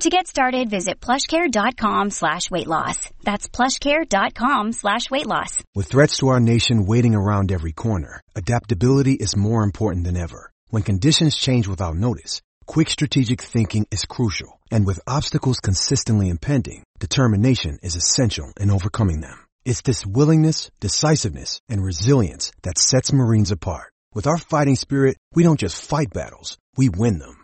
To get started, visit plushcare.com slash weight loss. That's plushcare.com slash weight loss. With threats to our nation waiting around every corner, adaptability is more important than ever. When conditions change without notice, quick strategic thinking is crucial. And with obstacles consistently impending, determination is essential in overcoming them. It's this willingness, decisiveness, and resilience that sets Marines apart. With our fighting spirit, we don't just fight battles, we win them.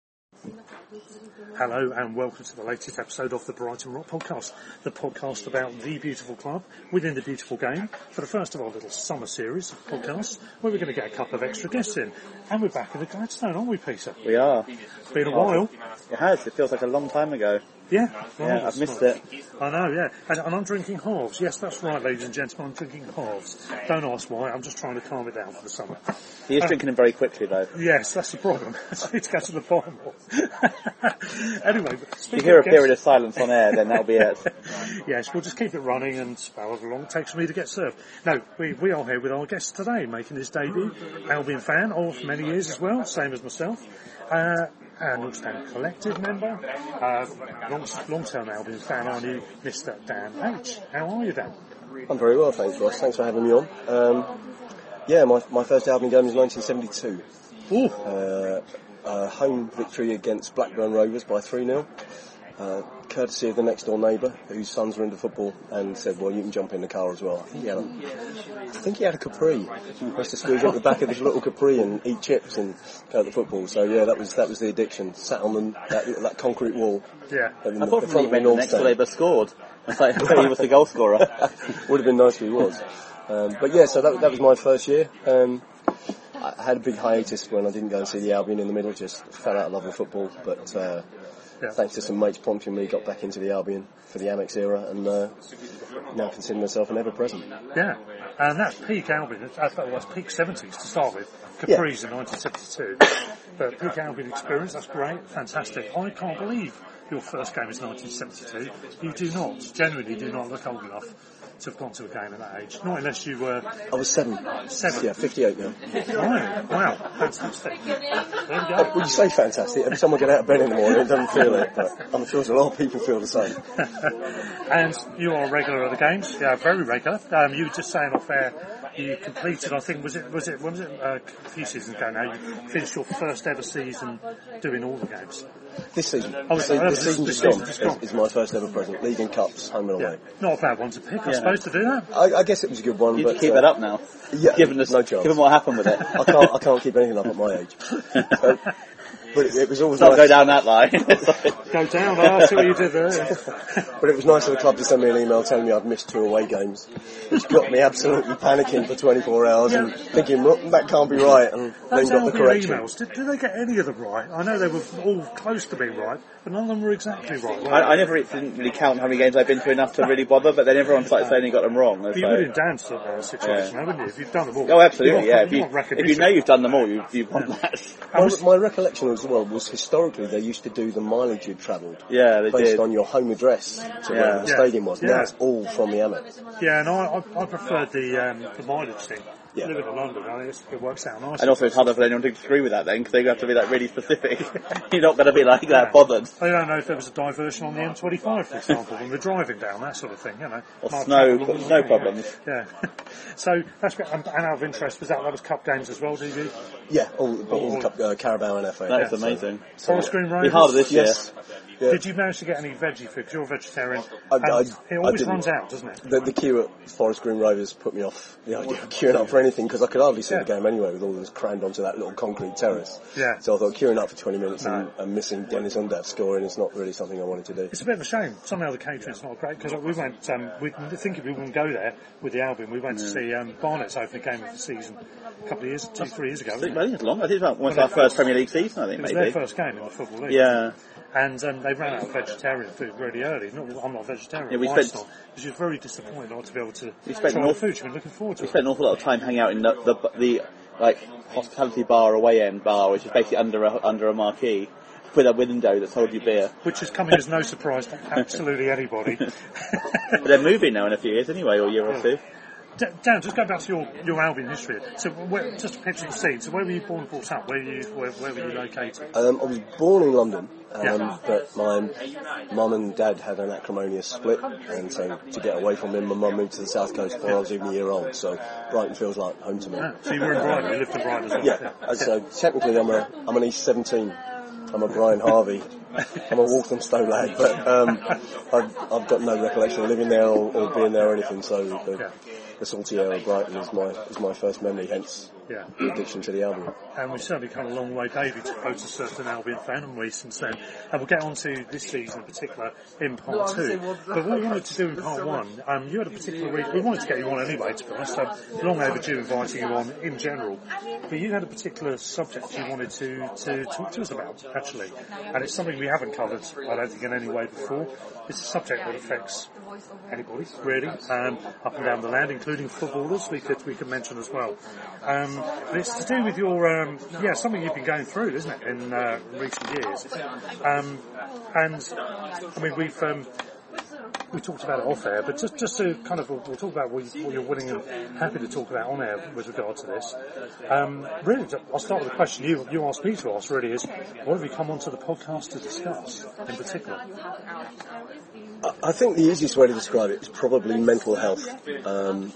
Hello and welcome to the latest episode of the Brighton Rock Podcast, the podcast about the beautiful club within the beautiful game for the first of our little summer series of podcasts where we're going to get a couple of extra guests in. And we're back in the Gladstone, aren't we, Peter? We are. It's been a while. It has. It feels like a long time ago. Yeah, Yeah, I've missed it. I know, yeah. And, and I'm drinking halves. Yes, that's right, ladies and gentlemen, I'm drinking halves. Don't ask why, I'm just trying to calm it down for the summer. He is drinking them very quickly though. Yes, that's the problem. I need to get to the bottom of Anyway, If you hear a guests- period of silence on air, then that'll be it. yes, we'll just keep it running and however long it takes for me to get served. No, we, we are here with our guest today, making his debut, Albion fan of many years as well, same as myself. Uh, and North Stand Collective member, uh, long, long-term Albion fan, aren't you, Mr. Dan Aitch? How are you, Dan? I'm very well, thanks, Ross. Thanks for having me on. Um, yeah, my, my first Albion game was 1972. Ooh, Uh, uh, home victory against Blackburn Rovers by 3 0. Uh, courtesy of the next door neighbour whose sons were into football and said, well, you can jump in the car as well. I think he had a, I think he had a Capri. He used to squeeze into the back of his little Capri and eat chips and go to the football. So yeah, that was that was the addiction. Sat on the, that, that concrete wall. yeah. at the, I thought the from front the of the event next door neighbour scored. I thought he was the goal scorer. Would have been nice if he was. Um, but yeah, so that, that was my first year. Um, I had a big hiatus when I didn't go and see the Albion in the middle, just fell out of love with football. But uh, Yeah. thanks to some mates prompting me, got back into the Albion for the Amex era and uh, now consider myself an ever present. Yeah, and that's peak Albion. It was peak 70s to start with. Capri's in 1972. But peak Albion experience, that's great, fantastic. I can't believe your first game is 1972. You do not, genuinely do not look old enough to have gone to a game at that age. Not unless you were, I was seven. Seven? Yeah, 58 now. right, wow, fantastic. There we go. Would you say fantastic? Every time I get out of bed in the morning, it doesn't feel it, but I'm sure a lot of people feel the same. and you are a regular at the games, yeah, very regular. Um, you were just saying off air, you completed, I think, was it, was it, when was it, uh, a few seasons ago now, you finished your first ever season doing all the games. This season, Oh, this, sorry, this this- season just gone, gone. is, is my first ever present. League and Cups, home and Yeah, away. not a bad one to pick, I suppose, to do that. I, I guess it was a good one, You but need to keep uh, that up now. Yeah, Given, this, no chance. given what happened with it. I can't, I can't keep anything up at my age. So, but it, it was always Don't nice. go down that line. Go down, I see what you did there. But it was nice of the club to send me an email telling me I'd missed two away games, which got me absolutely panicking for 24 hours and thinking, well, that can't be right, and then got the Albion correction. emails, did, did they get any of them right? I know they were all close to being right, but none of them were exactly right. were I. I never didn't really count how many games I've been to enough to really bother, but then everyone started saying he got them wrong. But It's you would like- in Dan's sort of situation, Yeah. haven't you? If you've done them all. Oh, absolutely, You yeah. want- If you, if you know you've done them all, you, you want that. My, my recollection as well was historically they used to do the mileage you'd travelled Yeah, they based did. on your home address to Yeah. where the Yeah. stadium was. Yeah. Now it's all from the Amex. Yeah, and I, I, I preferred the, um, the mileage thing Yeah. living in London, I guess it works out nice. And also it's harder for anyone to agree with that then, because they have to be like really specific. You're not going to be like that bothered. I don't know if there was a diversion on the M25, for example, when we're driving down, that sort of thing, you know. Or Might snow- travel along the snow problems. Yeah. so, that's great. And, and out of interest, was that, that was cup games as well, DV? Yeah, all, all the cup, uh, Carabao and FA. That is So- amazing. Forest Green Be Rovers? harder this year. Yeah. Did you manage to get any veggie food? Because you're a vegetarian. I- I- it always runs out, doesn't it? The, the queue at Forest Green Rovers put me off the idea of queuing up for anything because I could hardly see Yeah. the game anyway with all this crammed onto that little concrete terrace. Yeah. So I thought queuing up for 20 minutes No. and, and missing Deniz Undav scoring is not really something I wanted to do. It's a bit of a shame. Somehow the catering's not great because we went. Um, we thinking we wouldn't go there with the Albion. We went to see um, Barnet's opening game of the season a couple of years, two, three years ago. I Wasn't think, it? I think it's long. I think it's about one of Well, our first Premier League season, I think, It was maybe. their first game in the football league. Yeah. And um, they ran out of vegetarian food really early. Not, I'm not vegetarian. Yeah, we spent- not. She was very disappointed not to be able to We spent try an the awful- food. She's been looking forward to We spent an awful lot of time hanging out in the, the, the like, hospitality bar away end bar, which is basically under a, under a marquee, with a window that sold you beer. Which is coming as no surprise to absolutely anybody. But they're moving now in a few years anyway, or a year or two. D- Dan, just go back to your, your Albion history. So, where, just to picture the scene. So, where were you born and brought up? Where, were you, where, where were you located? Um, I was born in London, um, Yeah. but my mum and dad had an acrimonious split, and so to get away from him, my mum moved to the south coast before I was even a year old. So Brighton feels like home to me. Ah, so you were in Brighton. You lived in Brighton as well. Yeah, so technically I'm a I'm an East 17. I'm a Brian Harvey. I'm a Walthamstow lad, but um, I've, I've got no recollection of living there or, or being there or anything. So the, the salty air of Brighton is my is my first memory. Hence Yeah. the addiction to the Albion. And we've certainly come a long way, David, to quote a certain Albion fan, and we since then. And we'll get on to this season in particular in part two. But what we wanted to do in part one, um, you had a particular reason, we wanted to get you on anyway, to be honest, um, long overdue inviting you on in general. But you had a particular subject you wanted to, to talk to us about, actually. And it's something we haven't covered, I don't think, in any way before. It's a subject that affects anybody, really, um, up and down the land, including footballers, we could, we could mention as well. Um, but it's to do with your, um, yeah, something you've been going through, isn't it, in uh, recent years. Um, and, I mean, we've, um, we talked about it off air, but just, just to kind of, we'll, we'll talk about what, you, what you're willing and happy to talk about on air with regard to this. Um, really, I'll start with a question you, you asked me to ask really is, what have you come onto the podcast to discuss in particular? I- think the easiest way to describe it is probably mental health. Um,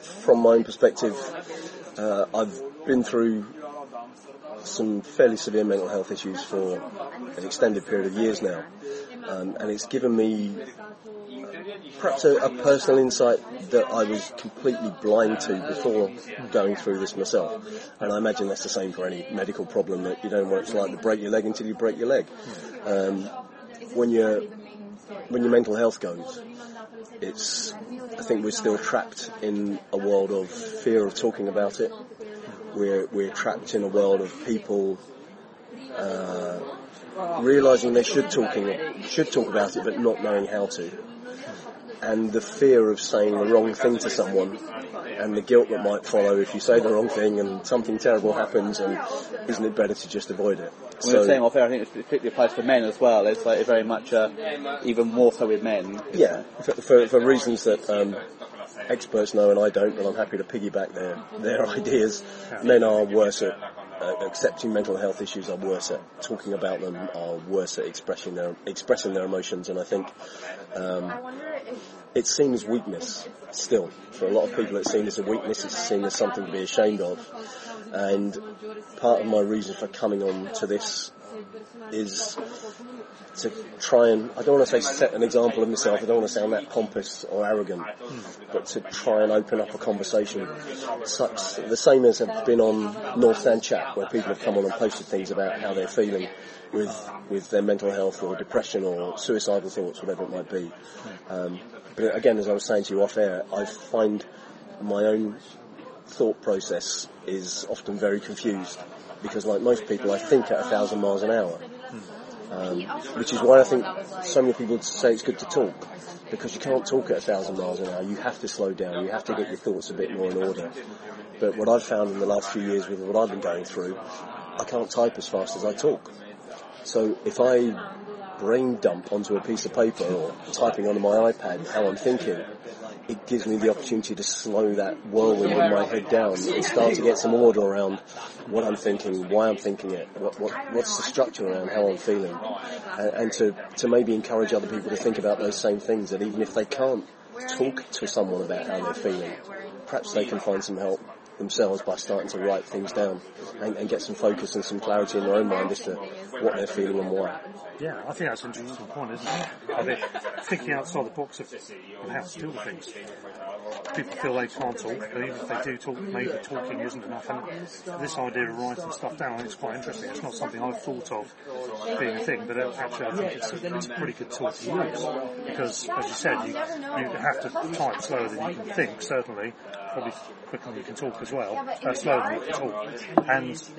from my own perspective, uh, I've been through some fairly severe mental health issues for an extended period of years now, um, and it's given me perhaps a, a personal insight that I was completely blind to before going through this myself. And I imagine that's the same for any medical problem that you don't want it's like to break your leg until you break your leg. Um, when you're when your mental health goes, it's I think we're still trapped in a world of fear of talking about it. We're we're trapped in a world of people uh, realizing they should talking should talk about it, but not knowing how to, and the fear of saying the wrong thing to someone, and the guilt that might follow if you say the wrong thing and something terrible happens, and isn't it better to just avoid it? When were saying off air, I think it particularly applies for men as well. It's like very much, uh, even more so with men. Yeah, for, for, for reasons that um, experts know and I don't, but I'm happy to piggyback their, their ideas. Men are worse at uh, accepting mental health issues, are worse at talking about them, are worse at expressing their expressing their emotions, and I think um, it's seen as weakness still. For a lot of people, it's seen as a weakness. It's seen as something to be ashamed of. And part of my reason for coming on to this is to try and, I don't want to say set an example of myself, I don't want to sound that pompous or arrogant, but to try and open up a conversation such, the same as have been on North Stand Chat, where people have come on and posted things about how they're feeling with, with their mental health or depression or suicidal thoughts, whatever it might be. Um, but again, as I was saying to you off air, I find my own thought process is often very confused because like most people I think at a thousand miles an hour. Um, which is why I think so many people say it's good to talk because you can't talk at a thousand miles an hour. You have to slow down. You have to get your thoughts a bit more in order. But what I've found in the last few years with what I've been going through I can't type as fast as I talk. So if I brain dump onto a piece of paper or typing onto my iPad how I'm thinking it gives me the opportunity to slow that whirlwind in my head down and start to get some order around what I'm thinking, why I'm thinking it, what, what, what's the structure around how I'm feeling, and, and to, to maybe encourage other people to think about those same things, that even if they can't talk to someone about how they're feeling, perhaps they can find some help themselves by starting to write things down and, and get some focus and some clarity in their own mind as to what they're feeling and why. Yeah, I think that's an interesting point, isn't it? I think thinking outside the box of, how to deal with things. People feel they can't talk, but even if they do talk, maybe talking isn't enough. And this idea of writing stuff down is quite interesting. It's not something I've thought of being a thing, but actually I think it's a, it's a pretty good tool to use. Because, as you said, you, you have to type slower than you can think, certainly, probably quicker than you can talk as well, uh, slower than you can talk. And it's,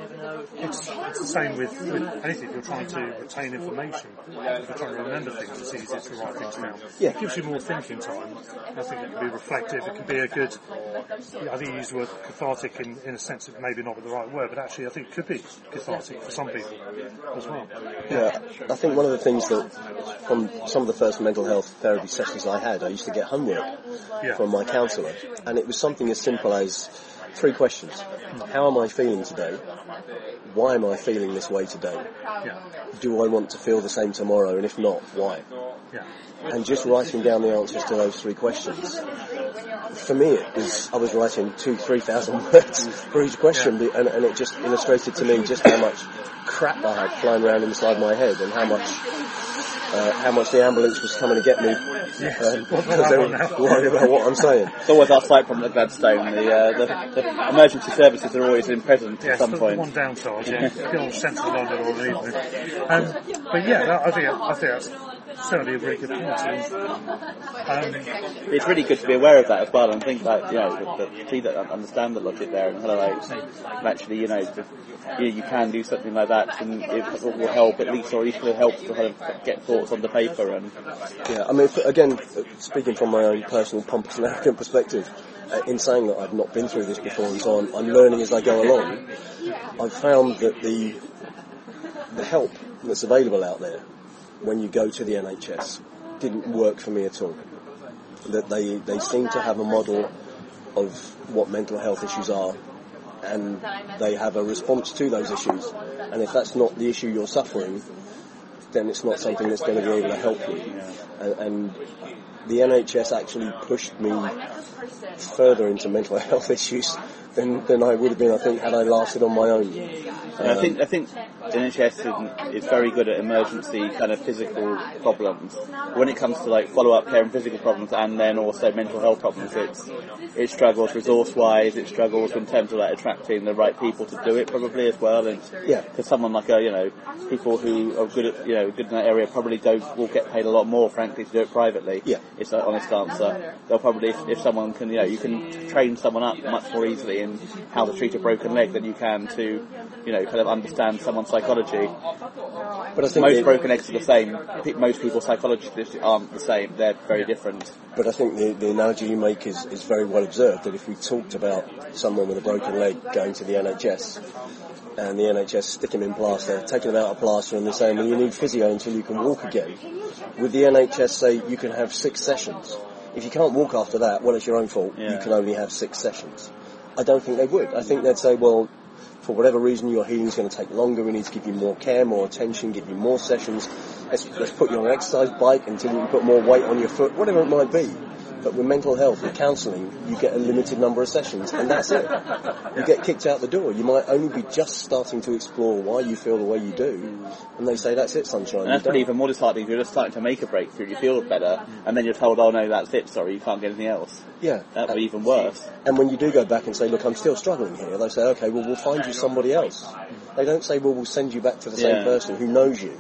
it's the same with, with anything. If you're trying to retain information, if you're trying to remember things, it's easier to write things down. Yeah. It gives you more thinking time. I think it can be reflective. It can be a good, I think you used the word cathartic in, in a sense of maybe not the right word, but actually I think it could be cathartic for some people as well. Yeah, I think one of the things that from some of the first mental health therapy sessions I had, I used to get homework Yeah. from my counsellor, and it was something as simple as three questions: How am I feeling today? Why am I feeling this way today? Yeah. Do I want to feel the same tomorrow? And if not, why? Yeah. and just writing down the answers to those three questions. For me, it was I was writing two, three thousand words for each question, and, and it just illustrated to me just how much crap I had flying around inside my head, and how much uh, how much the ambulance was coming to get me um, because they were worried about what I'm saying. It's always our site from the Gladstone. The, uh, the, the emergency services are always in present Yeah, at some the point. one downside, yeah, get on central London or an evening. Um, but yeah, that, I think I think that's certainly a really good point. Um, It's really good to be aware of that as well and think like, you know, that, that, see that, understand the logic there and hello, like, actually, you know, the, you, you can do something like that and it will help at least, or at least it'll help to kind of get thoughts on the paper and Yeah, I mean, again, uh, speaking from my own personal pompous and arrogant perspective, uh, in saying that I've not been through this before and so I'm, I'm learning as I go along, I've found that the the help that's available out there when you go to the NHS didn't work for me at all. That they, they seem to have a model of what mental health issues are and they have a response to those issues. And if that's not the issue you're suffering, then it's not something that's going to be able to help you. And, and the NHS actually pushed me further into mental health issues than, than I would have been, I think, had I lasted on my own. And I think I think NHS is, is very good at emergency kind of physical problems. When it comes to like follow up care and physical problems, and then also mental health problems, it's it struggles resource wise. It struggles in terms of like attracting the right people to do it probably as well. And Yeah. because someone like a you know people who are good at you know good in that area probably don't will get paid a lot more frankly to do it privately. Yeah. it's an honest answer. They'll probably if, if someone can you know you can train someone up much more easily in how to treat a broken leg than you can to you know kind of understand someone's psychology. But I think Most the- broken eggs are the same. Most people's psychologists aren't the same. They're very different. But I think the, the analogy you make is, is very well observed that if we talked about someone with a broken leg going to the NHS and the NHS stick him in plaster, taking him out of plaster and they're saying, well, you need physio until you can walk again. Would the NHS say you can have six sessions? If you can't walk after that, well, it's your own fault. You can only have six sessions. I don't think they would. I think they'd say, well, for whatever reason, your healing is going to take longer. We need to give you more care, more attention, give you more sessions. Let's, let's put you on an exercise bike until you can put more weight on your foot, whatever it might be. But with mental health, with counselling, you get a limited number of sessions, and that's it. You get kicked out the door. You might only be just starting to explore why you feel the way you do, and they say, that's it, sunshine. And that's you're probably even more disheartening if you're just starting to make a breakthrough, you feel better, and then you're told, oh no, that's it, sorry, you can't get anything else. Yeah. That would be even worse. And when you do go back and say, look, I'm still struggling here, they say, okay, well, we'll find you somebody else. They don't say, well, we'll send you back to the same Yeah. person who knows you,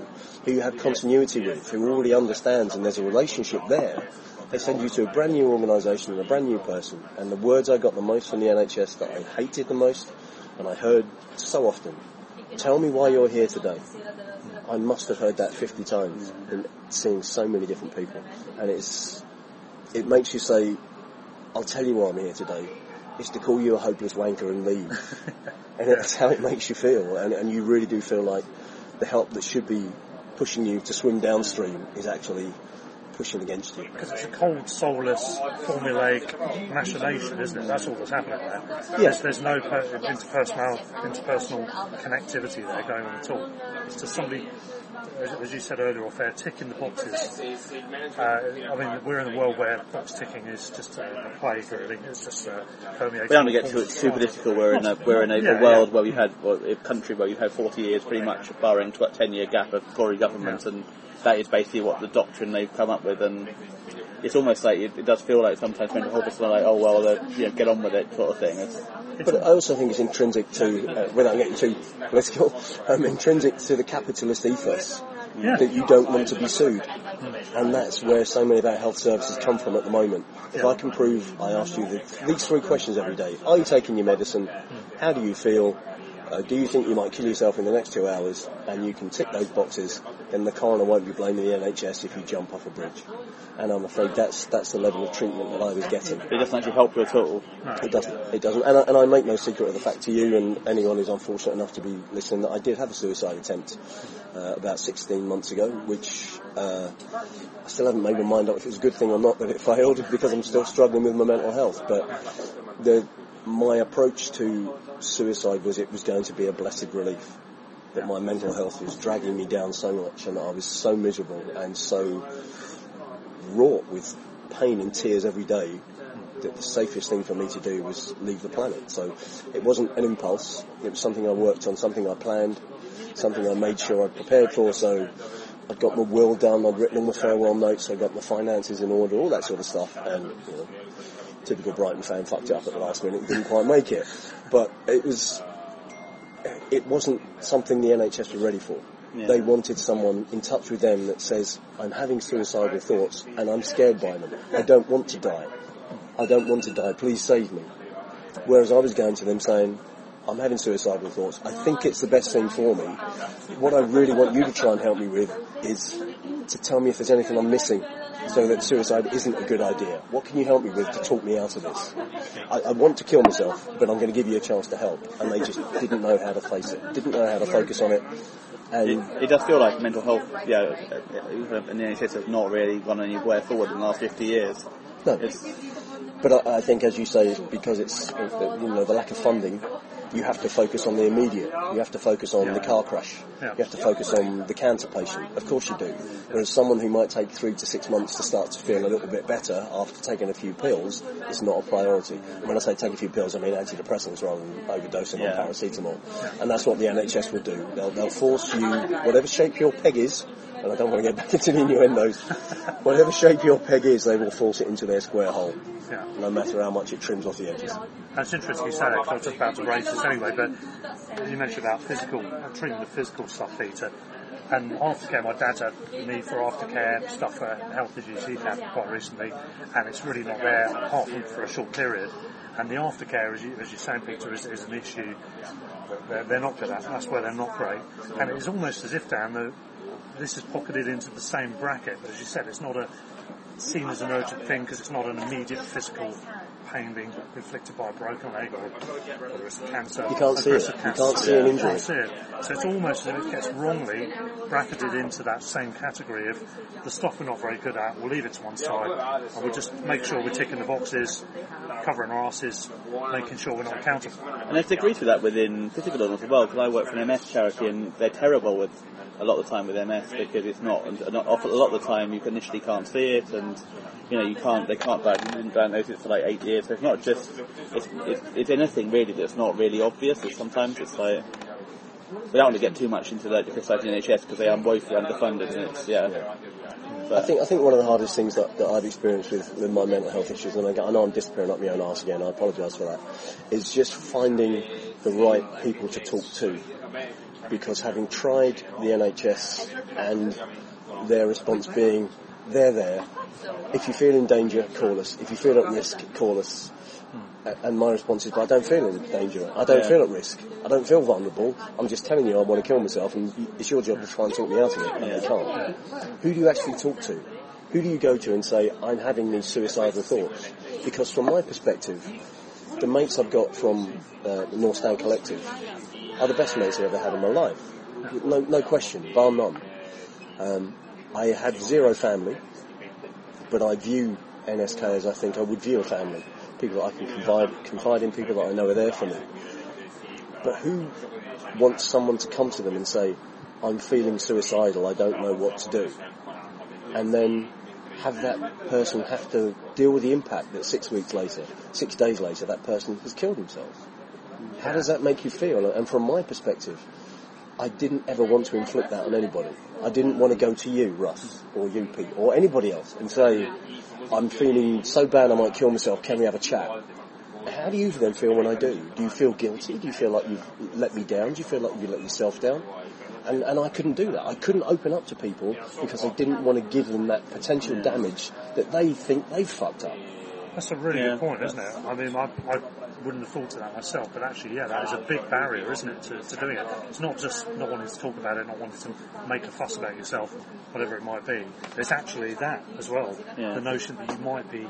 who you have continuity with, who already understands and there's a relationship there. They send you to a brand new organisation and a brand new person. And the words I got the most from the NHS that I hated the most, and I heard so often, tell me why you're here today. I must have heard that 50 times in seeing so many different people. And it's, it makes you say, I'll tell you why I'm here today. It's to call you a hopeless wanker and leave. and that's how it makes you feel. And, and you really do feel like the help that should be pushing you to swim downstream is actually pushing against you. Because it's a cold, soulless, formulaic machination, isn't it? That's all that's happening there. Yeah. There's, no per- interpersonal, interpersonal connectivity there going on at all. It's just somebody, as, you said earlier, off air, ticking the boxes. Uh, I mean, we're in a world where box ticking is just a, a plague, really. It's just uh, permeating. We don't get all too, forms of too political. We're in a we're in a, Yeah, a world yeah. where we had well, a country where we had 40 years, pretty much barring tw- 10 year gap of Tory government, Yeah. and that is basically what the doctrine they've come up with. And it's almost like it, it does feel like sometimes mental health is like, oh well, uh, you know, get on with it, sort of thing. It's, But I also think it's intrinsic to, uh, without getting too political, um, intrinsic to the capitalist ethos Yeah. that you don't want to be sued. And that's where so many of our health services come from at the moment. If I can prove, I ask you the, these three questions every day. Are you taking your medicine? How do you feel? Uh, do you think you might kill yourself in the next two hours? And you can tick those boxes, then the coroner won't be blaming the NHS if you jump off a bridge. And I'm afraid that's, that's the level of treatment that I was getting. it doesn't actually help you at all. It doesn't. It doesn't. And I, and I make no secret of the fact to you and anyone who's unfortunate enough to be listening that I did have a suicide attempt uh, about 16 months ago, which uh, I still haven't made my mind up if it was a good thing or not that it failed because I'm still struggling with my mental health. But the, my approach to suicide was it was going to be a blessed relief. That my mental health was dragging me down so much and I was so miserable and so wrought with pain and tears every day that the safest thing for me to do was leave the planet. So it wasn't an impulse. It was something I worked on, something I planned, something I made sure I'd prepared for. So I'd got my will done, I'd written all my farewell notes, I'd got my finances in order, all that sort of stuff. And, you know, typical Brighton fan fucked it up at the last minute and didn't quite make it. But it was, it wasn't something the NHS were ready for. Yeah. They wanted someone in touch with them that says, I'm having suicidal thoughts and I'm scared by them. I don't want to die. I don't want to die. Please save me. Whereas I was going to them saying, I'm having suicidal thoughts. I think it's the best thing for me. What I really want you to try and help me with is to tell me if there's anything I'm missing so that suicide isn't a good idea. What can you help me with to talk me out of this? I, I want to kill myself, but I'm going to give you a chance to help. And they just didn't know how to face it, didn't know how to focus on it. It, And it does feel like mental health, yeah, uh, uh, in the NHS has not really gone anywhere forward in the last 50 years. no, It's, But I, I think, as you say, because it's you know the lack of funding. You have to focus on the immediate. You have to focus on the car crash. You have to focus on the cancer patient. Of course you do. Whereas someone who might take three to six months to start to feel a little bit better after taking a few pills, it's not a priority. And when I say take a few pills, I mean antidepressants rather than overdosing Yeah. on paracetamol. And that's what the NHS will do. They'll, they'll force you, whatever shape your peg is, and I don't want to get back into the innuendos, whatever shape your peg is, they will force it into their square hole Yeah. no matter how much it trims off the edges. That's interesting you say that because I was just about to raise this anyway, but you mentioned about physical, uh, treating the physical stuff, Peter. And aftercare, my dad's had me for aftercare stuff for health issues he's had quite recently, and it's really not there apart from for a short period. And the aftercare, as, you, as you're saying, Peter, is, is an issue they're, they're not good at. That's where they're not great. And it is almost as if, Dan, the, this is pocketed into the same bracket. But as you said, it's not a seen as an urgent thing because it's not an immediate physical pain being inflicted by a broken leg or whether it's cancer. You can't see it. aggressive You can't see an You injury. can't see it. So it's almost as if it gets wrongly bracketed into that same category of the stuff we're not very good at, we'll leave it to one side and we'll just make sure we're ticking the boxes, covering our asses, making sure we're not accountable. And there's degrees to that within physical illness as well, because I work for an MS charity and they're terrible with a lot of the time with MS because it's not, and a lot of the time you initially can't see it and you know you can't, they can't diagnose, it for like eight years. So it's not just, it's, it's, it's anything really that's not really obvious. It's sometimes it's like, we don't want to get too much into like the criticizing NHS because they are woefully underfunded and it's, yeah. I think I think one of the hardest things that, that I've experienced with, with my mental health issues, and I, I know I'm disappearing up my own arse again, I apologise for that, is just finding the right people to talk to. Because having tried the NHS and their response being, they're there, if you feel in danger, call us. If you feel at risk, call us. And my response is, but I don't feel in danger. I don't Yeah. feel at risk. I don't feel vulnerable. I'm just telling you I want to kill myself and it's your job to try and talk me out of it. And they can't. Who do you actually talk to? Who do you go to and say, I'm having these suicidal thoughts? Because from my perspective, the mates I've got from uh, the North Stand Collective are the best mates I've ever had in my life. No, no question, bar none. Um, I had zero family. but I view NSK as I think I would view a family. People that I can confide, confide in, people that I know are there for me. But who wants someone to come to them and say, I'm feeling suicidal, I don't know what to do? And then have that person have to deal with the impact that six weeks later, six days later, that person has killed himself. How does that make you feel? And from my perspective, I didn't ever want to inflict that on anybody. I didn't want to go to you, Russ, or you, Pete, or anybody else and say, I'm feeling so bad I might kill myself, can we have a chat? How do you then feel when I do? Do you feel guilty? Do you feel like you've let me down? Do you feel like you let yourself down? And, and I couldn't do that. I couldn't open up to people because I didn't want to give them that potential damage that they think they've fucked up. That's a really Yeah. good point, isn't it? I mean, I, I wouldn't have thought of that myself, but actually, yeah, that is a big barrier, isn't it, to, to doing it? It's not just not wanting to talk about it, not wanting to make a fuss about yourself, whatever it might be. It's actually that as well. Yeah. The notion that you might be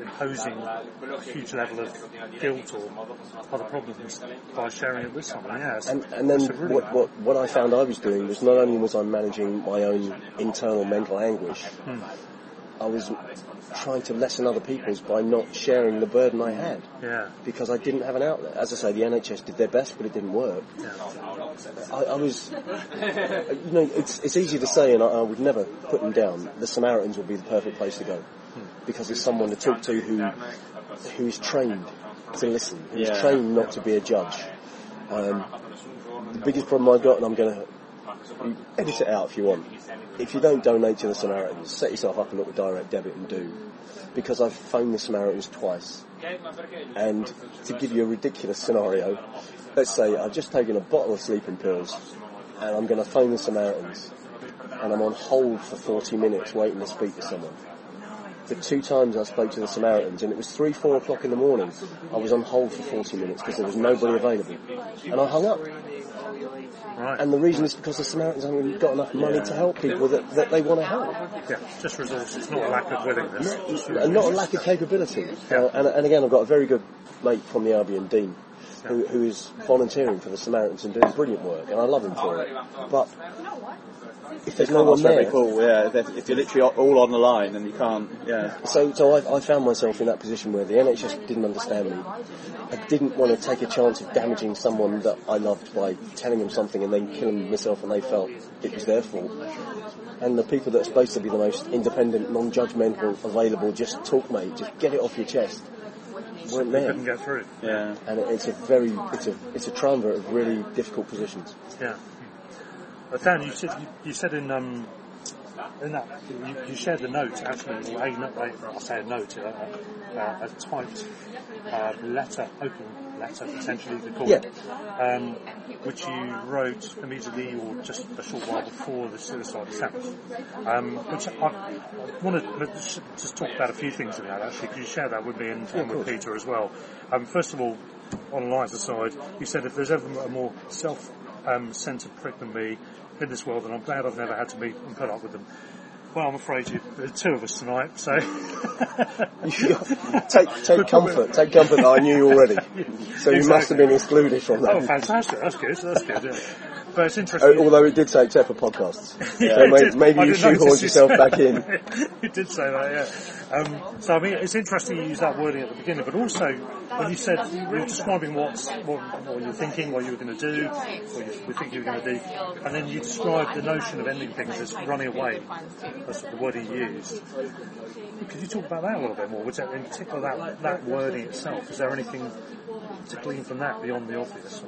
imposing a huge level of guilt or other problems by sharing it with someone. Yeah, And, and then really what, what, what I found I was doing was not only was I managing my own internal mental anguish, hmm. I was trying to lessen other people's by not sharing the burden I had yeah, because I didn't have an outlet. As I say, the NHS did their best, but it didn't work. yeah, I, I was, you know, it's, it's easy to say, and I, I would never put them down. The Samaritans would be the perfect place to go because it's someone to talk to who who's trained to listen, who's Yeah. trained not to be a judge. Um, the biggest problem I've got, and I'm going to edit it out if you want. If you don't donate to the Samaritans, set yourself up a little direct debit and do. Because I've phoned the Samaritans twice. And to give you a ridiculous scenario, let's say I've just taken a bottle of sleeping pills and I'm going to phone the Samaritans and I'm on hold for 40 minutes waiting to speak to someone. The two times I spoke to the Samaritans, and it was three, four o'clock in the morning, I was on hold for 40 minutes because there was nobody available. And I hung up. right. And the reason is because the Samaritans haven't got enough money to help people that, that they want to help. yeah, just resources, not a lack of willingness. And not a lack of capability. Uh, and, and again, I've got a very good mate from the Albion, Dean, who, who is volunteering for the Samaritans and doing brilliant work, and I love him for it. But if there's no one very there, cool. Yeah, if, if you're literally all on the line and you can't. Yeah. So, so I, I found myself in that position where the NHS didn't understand me. I didn't want to take a chance of damaging someone that I loved by telling them something and then killing myself, and they felt it was their fault. And the people that are supposed to be the most independent, non-judgmental, available, just talk, mate, just get it off your chest, weren't there. couldn't get through. Yeah. And it, it's a very, it's a, it's a triumvirate of really difficult positions. Yeah. But Dan, you said you, you said in um in that you, you shared the note actually, or a note. I say a note, a, a, a typed uh, letter, open letter potentially to call it, um, which you wrote immediately or just a short while before the suicide attempt. Um, which I, I want to just talk about a few things about that actually. Could you share that with me and, and with Peter as well? Um, first of all, on lines aside, you said if there's ever a more self um, centered prick than me in this world, and I'm glad I've never had to meet and put up with them. Well, I'm afraid you, there's two of us tonight, so. take, take comfort, take comfort that I knew you already. So you must have been excluded from that. oh, fantastic! That's good. That's good. Yeah. But it's interesting. although it did say except for podcasts. Yeah, so it may, maybe you shoehorned yourself back in. you did say that, yeah. Um, so I mean, it's interesting you use that wording at the beginning, but also when you said you were describing what's, what, what you were thinking, what you were going to do, what you were thinking you were going to do, and then you described the notion of ending things as running away. That's the word he used. Could you talk about that a little bit more? Was that in particular that, that wording itself? Is there anything to glean from that beyond the obvious?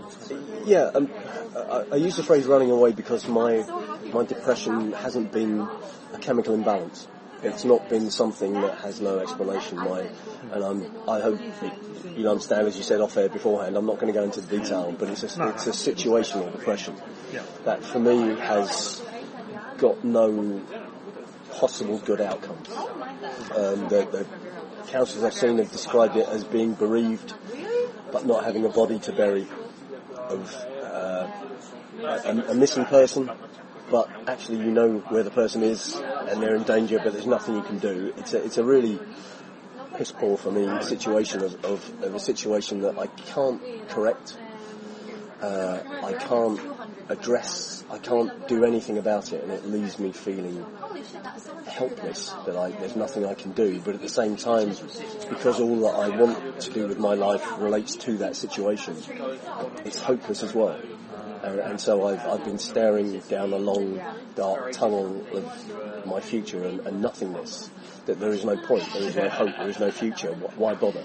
Yeah, um, I, I use the phrase running away because my my depression hasn't been a chemical imbalance. It's not been something that has no explanation. My, and I'm, I hope you'll understand, as you said off air beforehand, I'm not going to go into the detail, but it's a, No. it's a situational depression Yeah. that for me has got no possible good outcomes. Um, the, the counsellors I've seen have described it as being bereaved, but not having a body to bury, of uh, a, a missing person, but actually you know where the person is and they're in danger, but there's nothing you can do. It's a, it's a really piss poor for me situation of, of, of a situation that I can't correct. Uh, I can't address, I can't do anything about it, and it leaves me feeling helpless that I, there's nothing I can do. But at the same time, because all that I want to do with my life relates to that situation, it's hopeless as well. Uh, and so I've, I've been staring down a long, dark tunnel of my future and, and nothingness. That there is no point, there is no hope, there is no future. Why bother?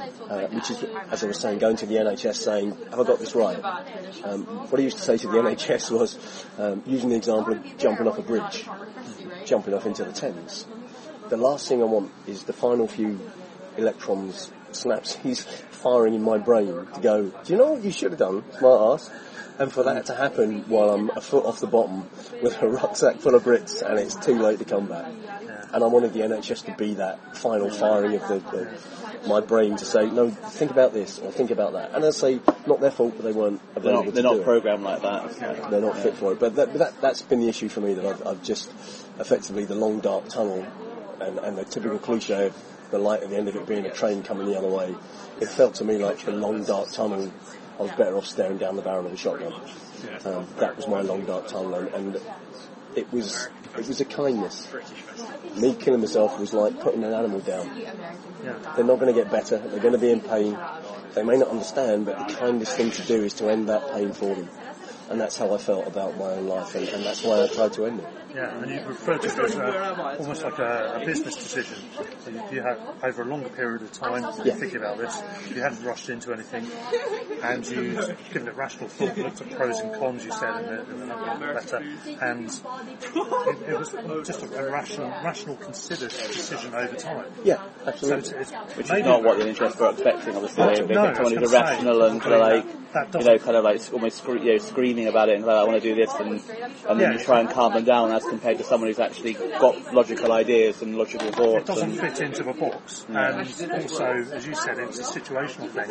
Uh, which is, as I was saying, going to the NHS saying, have I got this right? Um, what I used to say to the NHS was, um, using the example of jumping off a bridge, jumping off into the Thames. The last thing I want is the final few electrons, synapses firing in my brain to go, do you know what you should have done, smart ass? And for that to happen while I'm a foot off the bottom with a rucksack full of Brits and it's too late to come back. And I wanted the NHS to be that final firing of the, the my brain to say, no, think about this or think about that. And I say, not their fault, but they weren't They're available not, they're to do not it programmed like that. they're not fit for it. But that, but that, that's been the issue for me that I've, I've just effectively the long dark tunnel and, and the typical cliche of the light at the end of it being a train coming the other way. It felt to me like the long dark tunnel. I was better off staring down the barrel of a shotgun. Um, that was my long dark tunnel, and, and it was it was a kindness. Me killing myself was like putting an animal down. They're not going to get better. They're going to be in pain. They may not understand, but the kindest thing to do is to end that pain for them. And that's how I felt about my own life, and, and that's why I tried to end it. Yeah, and you referred to it as a, almost like a, a business decision. So you, you had over a longer period of time Yeah. thinking about this. You hadn't rushed into anything, and you given it rational thought, looked at pros and cons. You said in the, in the letter, and it, it was just a, a rational, rational, considered decision over time. Yeah, So absolutely. it's, it's Which is maybe- not what the NHS were expecting, obviously. They, they No, get someone I who's was gonna say, irrational and kind of like, that you know, kind of like almost scre- you know, screaming about it and like, I want to do this, and, and then Yeah. you try and calm them down as compared to someone who's actually got logical ideas and logical thoughts. it doesn't And, fit into the box. And also, as you said, it's a situational thing.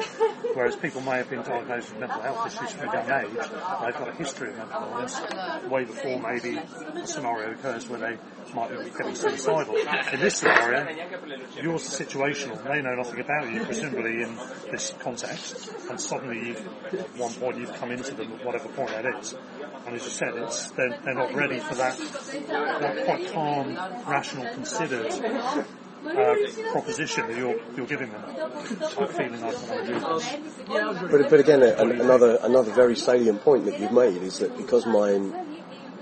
Whereas people may have been diagnosed with mental health issues from a young age, they've got a history of mental illness way before maybe a scenario occurs where they might be getting suicidal. In this scenario, yours is situational. They know nothing about you, presumably in this context, and suddenly you've, at one point you've come into them at whatever point is. And as you said, it's they're, they're not ready for that, that quite calm, rational, considered uh, proposition that you're you're giving them. I'm feeling like I do. But, but again, a- another another very salient point that you've made is that because mine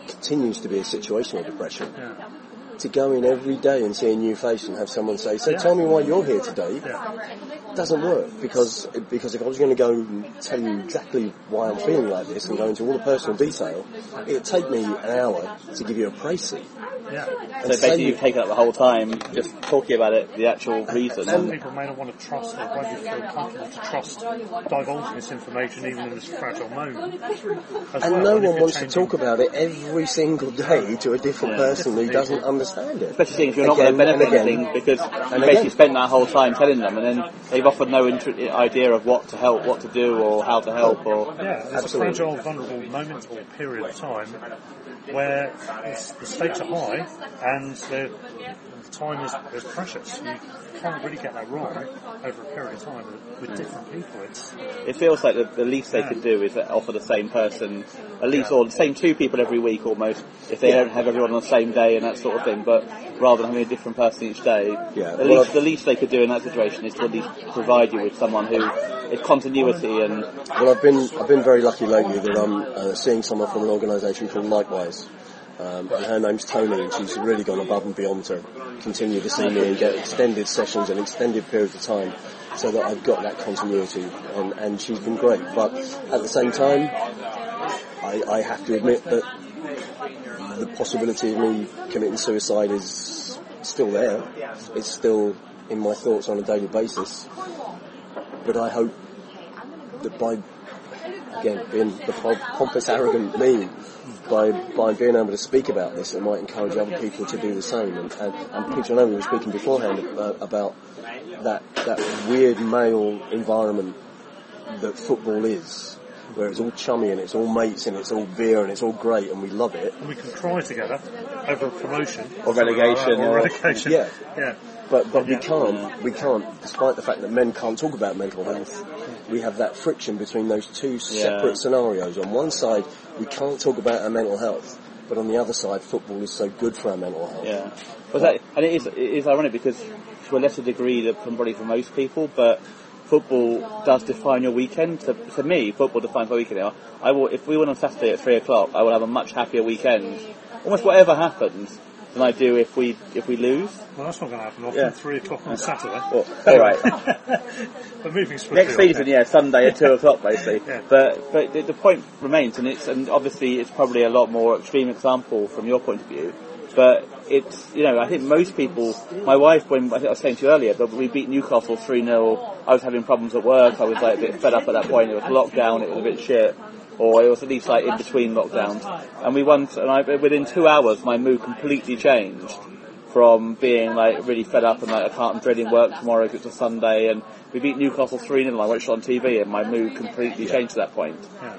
continues to be a situational depression, to go in every day and see a new face and have someone say, "So tell me why you're here today," doesn't work because because if I was going to go and tell you exactly why I'm feeling like this and go into all the personal detail, it'd take me an hour to give you a précis. Yeah. so basically you've taken up the whole time just talking about it, the actual reason. Some people may not want to trust or won't feel comfortable to trust divulging this information even in this fragile moment. And well. no if one you're wants to talk about it every single day to a different person who doesn't understand it. Especially seeing if you're not going to benefit again. anything because you And basically again. spent that whole time telling them and then they've offered no inter- idea of what to help, what to do or how to help or... Yeah, there's Absolutely. a fragile, vulnerable moment or period of time where it's, the stakes are high and the, the time is, is precious. You can't really get that wrong over a period of time with, with different people. It's It feels like the, the least they could do is offer the same person, at least, or the same two people every week almost, if they don't have everyone on the same day and that sort of thing, but rather than having a different person each day, Yeah, the, well, least, the least they could do in that situation is to at least provide you with someone who is continuity and Well, I've been I've been very lucky lately that I'm uh, seeing someone from an organisation called Likewise, um, and her name's Tony, and she's really gone above and beyond to continue to see me and get extended sessions and extended periods of time, so that I've got that continuity, and, and she's been great. But at the same time, I, I have to admit that the possibility of me committing suicide is still there. It's still in my thoughts on a daily basis. But I hope that by again being the pompous, arrogant me, by by being able to speak about this, it might encourage other people to do the same. And, and, and Peter, I know we were speaking beforehand uh, about that that weird male environment that football is, where it's all chummy and it's all mates and it's all beer and it's all great and we love it. and we can cry together over promotion Or relegation, or, or- relegation. Yeah. yeah. But but we can't we can't, despite the fact that men can't talk about mental health, we have that friction between those two Yeah. separate scenarios. On one side, we can't talk about our mental health, but on the other side, football is so good for our mental health. Yeah, but that, and it is it is ironic because to a lesser degree than probably for most people, but football does define your weekend. To, to me, football defines my weekend. I will if we went on Saturday at three o'clock, I will have a much happier weekend, almost whatever happens, than I do if we if we lose. Well, that's not going to happen often. Yeah. Three o'clock on Saturday. Well, all right. but moving swiftly Next on season, yeah, Sunday at two o'clock, basically. Yeah. But but the, the point remains, and it's and obviously it's probably a lot more extreme example from your point of view. But it's you know I think most people. My wife, when I think I was saying to you earlier, but we beat Newcastle three 0 I was having problems at work. I was like a bit fed up at that point. It was lockdown. It was a bit shit. Or it was at least like in between lockdowns, and we won. And I, within two hours, my mood completely changed from being like really fed up and like I can't, I'm dreading work tomorrow because it's a Sunday and we beat Newcastle 3 0 and I watched it on TV and my mood completely changed at that point.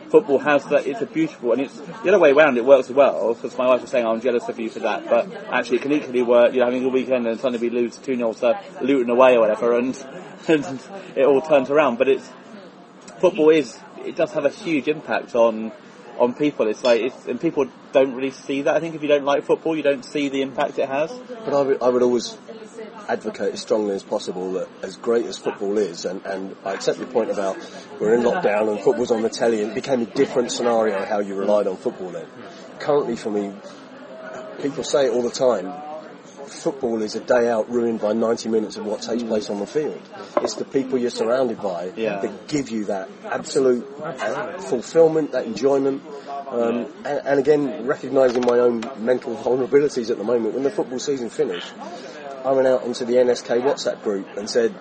Football has that, it's a beautiful and it's the other way around, it works well because my wife was saying oh, I'm jealous of you for that but actually it can equally work, you're having a weekend and suddenly we lose 2 0 to Luton away or whatever and, and it all turns around but it's, football is, it does have a huge impact on on people. It's like, it's, and people don't really see that. I think if you don't like football, you don't see the impact it has. But I would, I would always advocate as strongly as possible that as great as football is, and, and I accept your point about we're in lockdown and football's on the telly, and it became a different scenario how you relied on football then. Currently for me, people say it all the time, football is a day out ruined by 90 minutes of what takes place on the field. It's the people you're surrounded by Yeah. that give you that absolute uh, fulfillment, that enjoyment. Um, and, and again, recognising my own mental vulnerabilities at the moment, when the football season finished, I went out onto the NSK WhatsApp group and said,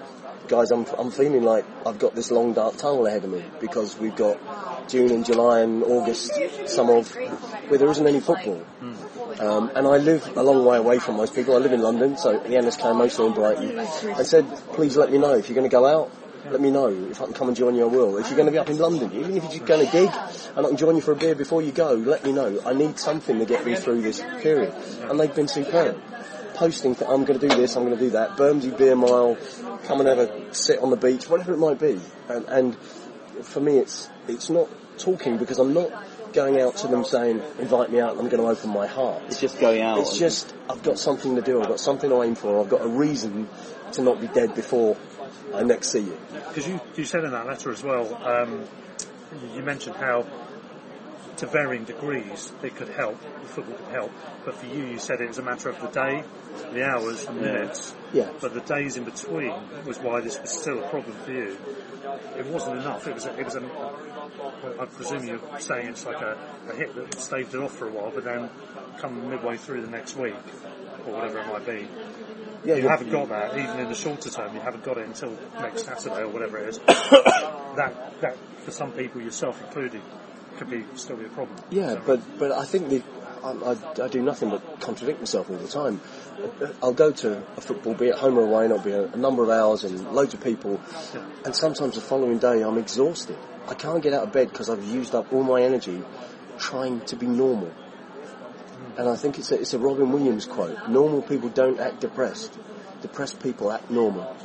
guys, I'm, I'm feeling like I've got this long dark tunnel ahead of me because we've got June and July and August, some of, where there isn't any football. Um, and I live a long way away from most people. I live in London, so the NSK mostly in Brighton. I said, please let me know if you're going to go out. Let me know if I can come and join you. I will. If you're going to be up in London, even if you're going to gig, and I can join you for a beer before you go, let me know. I need something to get me through this period. And they've been superb. Posting, that I'm going to do this, I'm going to do that. Bermondsey Beer Mile, come and have a sit on the beach, whatever it might be. And, and for me, it's it's not talking because I'm not going out to them saying, invite me out, and I'm going to open my heart. It's just going out. It's just, I've got something to do, I've got something to aim for, I've got a reason to not be dead before I next see you. Because you, you said in that letter as well, um, you mentioned how to varying degrees it could help, the football could help, but for you, you said it was a matter of the day, the hours, the minutes, Yeah. but the days in between was why this was still a problem for you. It wasn't enough. It was a, it was a, I presume you're saying it's like a, a hit that staved it off for a while, but then come midway through the next week, or whatever it might be, Yeah, you haven't got that, even in the shorter term, you haven't got it until next Saturday or whatever it is. that, that, for some people, yourself included, could be still be a problem. Yeah, So- but but I think the I, I, I do nothing but contradict myself all the time. I'll go to a football, be at home or away, and it'll be a, a number of hours and loads of people, and sometimes the following day I'm exhausted. I can't get out of bed because I've used up all my energy trying to be normal. And I think it's a, it's a Robin Williams quote. Normal people don't act depressed. Depressed people act normal.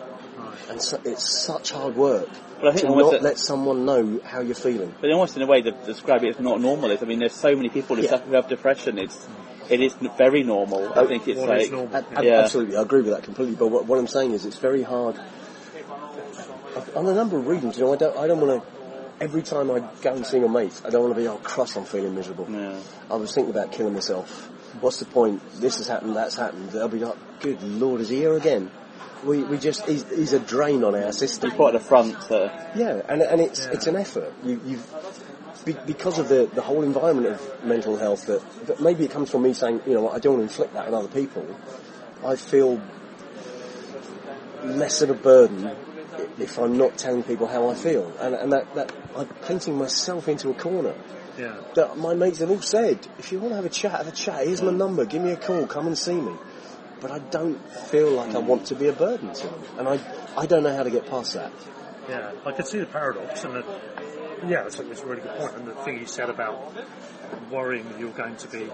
And so, it's such hard work But I think to not that- let someone know how you're feeling. But almost in a way to describe it as not normal is, I mean, there's so many people who Yeah. suffer with depression. It's it is very normal. I oh, think it's What like is normal? Ab- ab- Yeah. Absolutely, I agree with that completely. But what, what I'm saying is, it's very hard. On a number of reasons, you know, I don't, I don't want to. Every time I go and see my mates, I don't want to be, oh, cross, I'm feeling miserable. Yeah. I was thinking about killing myself. What's the point? This has happened, that's happened. They'll be like, good lord, is he here again? We, we just, he's, he's a drain on our system. put at the front. Uh, Yeah, and, and it's it's an effort. You, you've be, because of the, the whole environment of mental health that, that maybe it comes from me saying, you know, I don't want to inflict that on other people. I feel less of a burden if I'm not telling people how I feel, and, and that, that I'm painting myself into a corner. Yeah. That my mates have all said, if you want to have a chat, have a chat. Here's my number. Give me a call. Come and see me. But I don't feel like I want to be a burden to them, and I I don't know how to get past that. Yeah, I could see the paradox, and the, yeah, it's a, it's a really good point. And the thing you said about worrying that you're going to be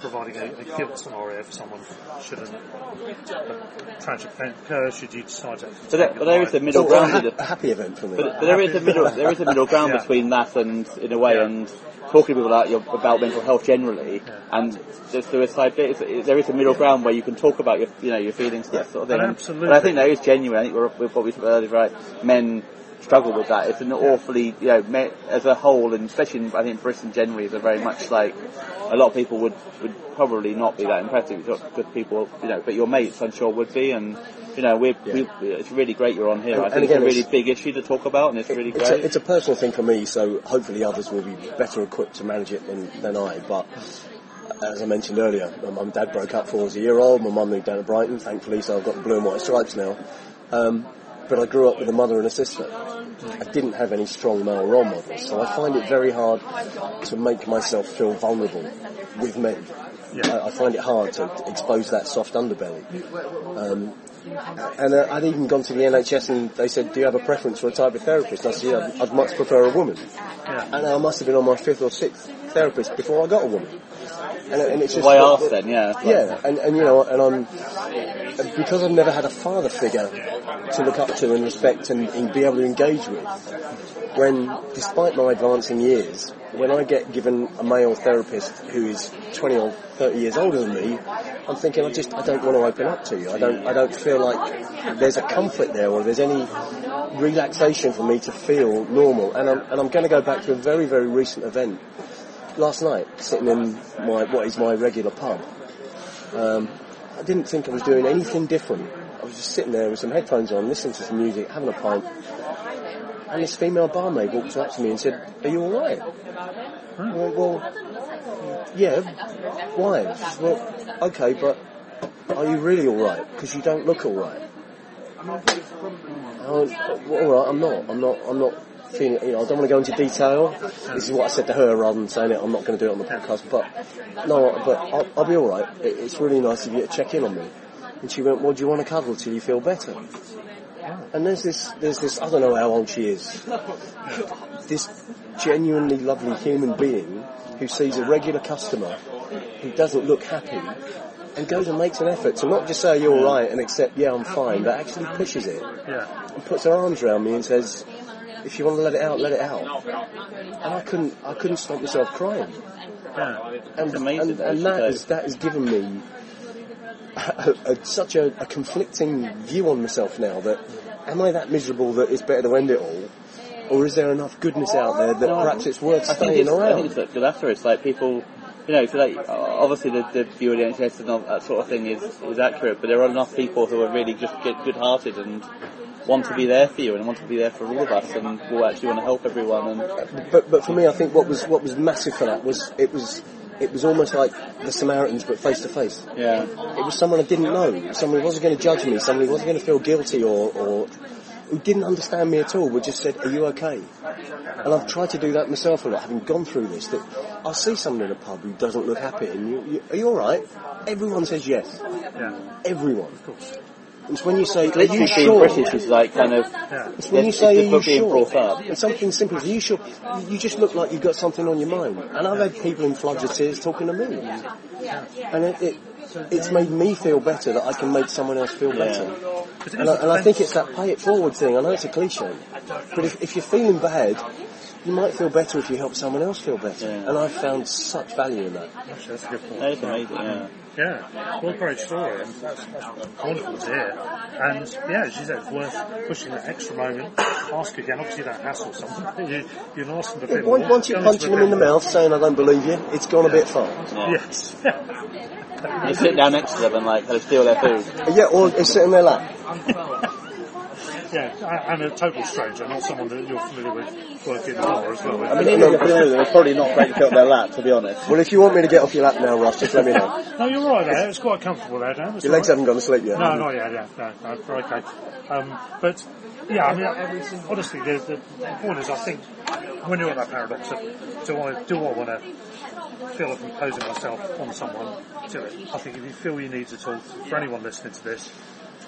providing a, a guilt scenario for someone should a, a tragic event occur, should you decide to. But there, but there is a middle It's a, uh, ground. ha- a happy event for me. But, but there is a middle there is a middle ground Yeah. between that and in a way Yeah. and talking to people about your, about mental health generally and the suicide bit. Is, there is a middle ground where you can talk about your you know your feelings that sort of thing. Oh, and And- absolutely. But I think that is genuine. I think we're, with what we said earlier, right? Men struggle with that. It's an awfully you know as a whole, and especially in, I think Britain generally is a very much like a lot of people would would probably not be that impressed if you've got good people, you know. But your mates, I'm sure, would be and. You know, we're, we, it's really great you're on here. And- I think again, it's a really it's- big issue to talk about, and it's really it's, great. a, it's a personal thing for me, so hopefully others will be better equipped to manage it than, than I. But as I mentioned earlier, my mum and dad broke up before I was a year old. My mum moved down to Brighton, thankfully, so I've got the blue and white stripes now. Um, but I grew up with a mother and a sister. I didn't have any strong male role models, so I find it very hard to make myself feel vulnerable with men. Yeah. I, I find it hard to expose that soft underbelly. Um, and uh, I'd even gone to the NHS and they said, do you have a preference for a type of therapist? I said, yeah, I'd, I'd much prefer a woman. Yeah. And I must have been on my fifth or sixth therapist before I got a woman. And, and it's just Why ask then? Yeah. yeah, and, and you know, and I'm because I've never had a father figure to look up to and respect and, and be able to engage with. When, despite my advancing years, when I get given a male therapist who is 20 or 30 years older than me, I'm thinking I just I don't want to open up to you. I don't I don't feel like there's a comfort there or there's any relaxation for me to feel normal. And I'm and I'm going to go back to a very very recent event last night, sitting in my what is my regular pub. Um, I didn't think I was doing anything different. I was just sitting there with some headphones on, listening to some music, having a pint. And this female barmaid walked up to me and said, "Are you all right?" "Well, yeah. Why?" Said, "Well, okay, but are you really all right? Because you don't look all right." I went, all right, I'm not. I'm not. I'm not feeling. You know, I don't want to go into detail. This is what I said to her rather than saying it. I'm not going to do it on the podcast. But no, but I'll, I'll be all right. It, it's really nice of you to check in on me. And she went, "Well, do you want to cuddle till you feel better?" And there's this, there's this. I don't know how old she is. This genuinely lovely human being who sees a regular customer who doesn't look happy and goes and makes an effort to not just say you're all right and accept yeah I'm fine, but actually pushes it Yeah. and puts her arms around me and says, "If you want to let it out, let it out." And I couldn't, I couldn't stop myself crying. And, amazing and, that and she that has, given me a, a, such a, a conflicting view on myself now. That am I that miserable that it's better to end it all, or is there enough goodness out there that No, perhaps it's worth I staying it's, I think around? it's that good after. It's like people, you know, so like, obviously the, the view of the NHS and all that sort of thing is, is accurate, but there are enough people who are really just good-hearted and want to be there for you and want to be there for all of us and will actually want to help everyone and But but for me, I think what was what was massive for that was it was it was almost like the Samaritans, but face to face. yeah. It was someone I didn't know. Someone who wasn't going to judge me. Someone who wasn't going to feel guilty or, or who didn't understand me at all, but just said, "Are you okay?" And I've tried to do that myself a lot, having gone through this. That I'll see someone in a pub who doesn't look happy, and you, you, are you all right? Everyone says yes. Yeah. Everyone. It's when you say, "Are Literally you being sure?" British is like kind of, Yeah. It's when you say, are you sure? brought up. It's something simple. Are you sure? You just look like you've got something on your mind. And I've had people in floods of tears talking to me. And it, it, it's made me feel better that I can make someone else feel better. And I, and I think it's that pay it forward thing. I know it's a cliche. But if, if you're feeling bad, you might feel better if you help someone else feel better. Yeah. And I've found such value in that. Actually, that's a good point. that is amazing, yeah. Yeah, what a great story, and that's, that's wonderful to hear. And yeah, as you said, it's worth pushing that extra moment. Ask again. Obviously, that don't hassle someone. You, you're not asking for a bit Once, more. once you're Go punching them in the mouth saying I don't believe you, it's gone a bit far. yeah. Yes. You sit down next to them and like kind of steal their food. Yeah, or it's sitting in their lap. yeah, a- and a total stranger, not someone that you're familiar with working in the bar as well. I mean, even if you're it's probably not great to put their lap, to be honest. Well, if you want me to get off your lap now, Ross, just let me know. no, you're right there. It's quite comfortable there, Dan. It's Your legs right. haven't gone to sleep yet. No, not yet. Yeah, no, no, okay. Um, but yeah, I mean, honestly, the, the point is, I think when you're at that paradox of do I do I want to feel like imposing myself on someone? Do it. I think if you feel you need to talk for anyone listening to this,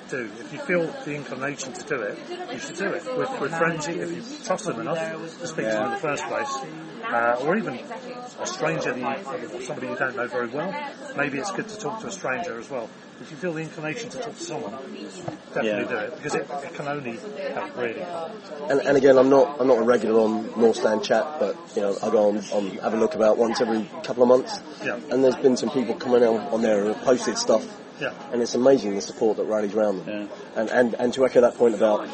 do. If you feel the inclination to do it, you should do it. With, with friends, if you trust them enough to speak to them in the first place, uh, or even a stranger, that you, somebody you don't know very well, maybe it's good to talk to a stranger as well. If you feel the inclination to talk to someone, definitely Yeah. do it because it, it can only help really. And, and again, I'm not I'm not a regular on North Stand chat, but you know I go on, on have a look about once every couple of months. Yeah. And there's been some people coming on, on there who have posted stuff, Yeah. and it's amazing the support that rallies around them. Yeah. And, and and to echo that point about,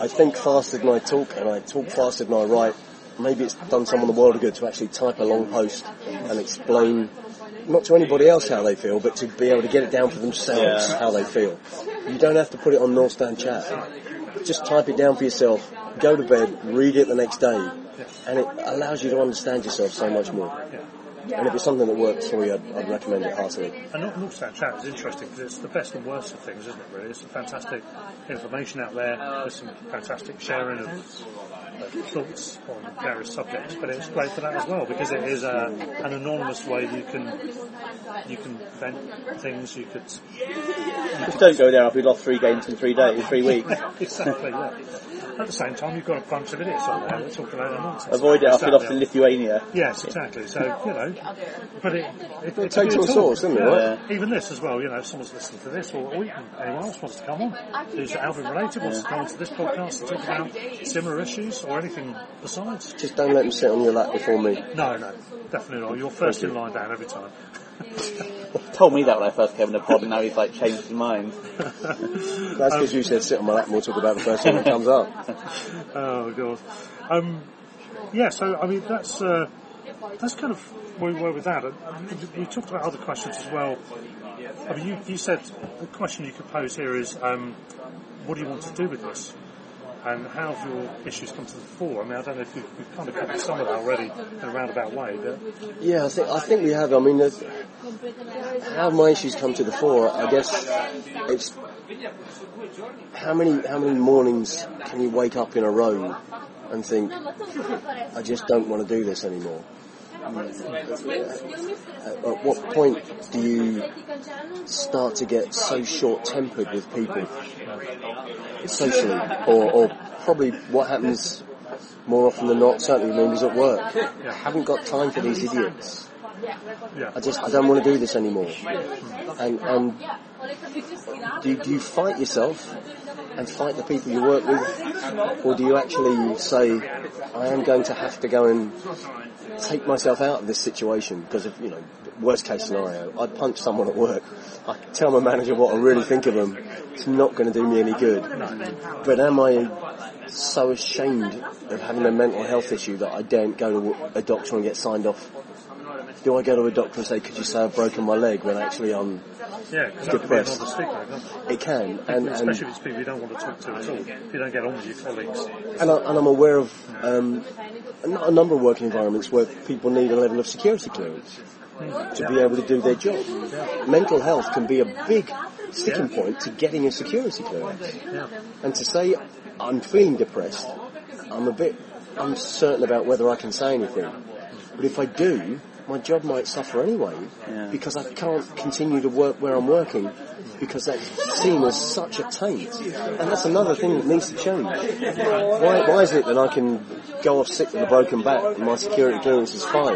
I think faster than I talk, and I talk faster than I write. Maybe it's done someone the world of good to actually type a long post and explain. Not to anybody else how they feel, but to be able to get it down for themselves Yeah. how they feel. You don't have to put it on North Stand chat just type it down for yourself, go to bed, read it the next day, and it allows you to understand yourself so much more. And if it's something that works for you, I'd, I'd recommend it heartily. And North Stand Chat is interesting because it's the best and worst of things, isn't it? Really, it's some fantastic information out there. There's some fantastic sharing of uh, thoughts on various subjects, but it's great for that as well because it is uh, an anonymous way you can you can vent things. You could Just don't go there after we lost three games in three days, three weeks. exactly yeah. At the same time, you've got a bunch of idiots on there that talk about nonsense. Avoid it after we Exactly. lost to Lithuania. Yes, exactly. So you know, but it, it, it, takes all a sorts, talk. doesn't it, Yeah. right? Even this as well. You know, if someone's listening to this, or, or even anyone else wants to come on, who's Albion related, wants to come on to this podcast and talk about similar issues or anything besides. Just don't let them sit on your lap before me. No, no, definitely not. You're first in line down every time. Told me that when I first came in the pod, and now he's like changed his mind. That's because you said sit on my lap and we'll talk about the first thing that comes up. oh god. Um, yeah. So I mean, that's uh, that's kind of where we were with that. And we talked about other questions as well. I mean, you, you said the question you could pose here is, um, what do you want to do with this? And how have your issues come to the fore? I mean, I don't know if you've, we've kind of covered some of that already in a roundabout way, but Yeah, I think I think we have. I mean, there's- how my issues come to the fore. I guess it's how many how many mornings can you wake up in a row and think, I just don't want to do this anymore. At what point do you start to get so short-tempered with people socially, or, or probably what happens more often than not, certainly members at work, I haven't got time for these idiots. I just I don't want to do this anymore. And and do you, do you fight yourself and fight the people you work with, or do you actually say I am going to have to go and take myself out of this situation because if you know worst case scenario I punch someone at work. I tell my manager what I really think of them. It's not going to do me any good. But am I so ashamed of having a mental health issue that I daren't go to a doctor and get signed off do I go to a doctor and say could you say I've broken my leg when actually I'm Yeah, because that could be another Depressed. stigma, it? can and, and especially if it's people you don't want to talk to at all. If you don't get on with your colleagues. And, I, and I'm aware of um, a, number of working environments where people need a level of security clearance to be able to do their job. Mental health can be a big sticking point to getting a security clearance. Yeah. And to say I'm feeling depressed, I'm a bit uncertain about whether I can say anything. But if I do, my job might suffer anyway Yeah. because I can't continue to work where I'm working because that's seen as such a taint. And that's another thing that needs to change. Why, why is it that I can go off sick with a broken back and my security clearance is fine?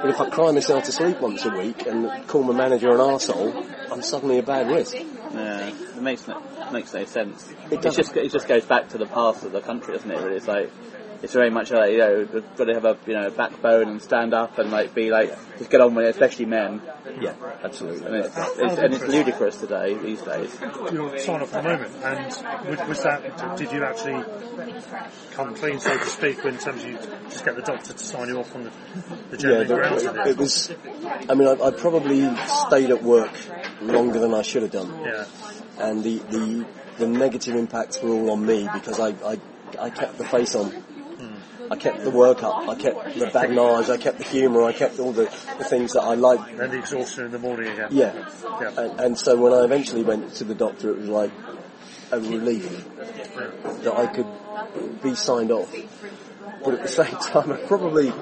But if I cry myself to sleep once a week and call my manager an arsehole, I'm suddenly a bad risk. Yeah, it makes no, makes no sense. It It, just it just goes back to the past of the country, doesn't it? Really, it's like it's very much like you know we've got to have a you know backbone and stand up and like be like just get on with it, especially men. Yeah, absolutely. And it's, it's, and it's ludicrous today these days. Your sign off at the moment, and was, was that? Did you actually come clean, so to speak, in terms of you just get the doctor to sign you off on the, the Yeah, genuine the- it it? was. I mean, I, I probably stayed at work longer than I should have done, Yeah, and the the, the negative impacts were all on me because I I, I kept the face on. I kept the work up. I kept the badinage. I kept the humour. I kept all the, the things that I like. and the exhaustion in the morning again. Yeah. Yeah. And, and so when I eventually went to the doctor, it was like a relief that I could be signed off. But at the same time, I probably,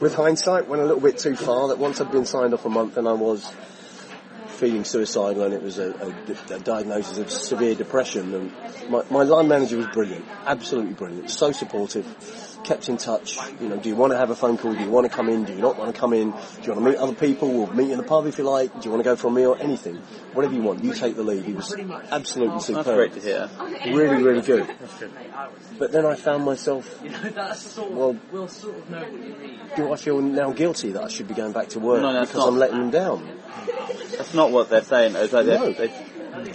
with hindsight, went a little bit too far. That once I'd been signed off a month, and I was feeling suicidal and it was a, a, a diagnosis of severe depression. And my, my line manager was brilliant, absolutely brilliant, so supportive, kept in touch. You know, do you want to have a phone call? Do you want to come in? Do you not want to come in? Do you want to meet other people? We'll meet in the pub if you like. Do you want to go for a meal? Anything, whatever you want. You take the lead. He was absolutely superb. That's great to hear. Really, really good. But then I found myself, You know, that's sort of well, do I feel now guilty that I should be going back to work No, that's because not. I'm letting them down? That's not what they're saying. It's like they're- No. they-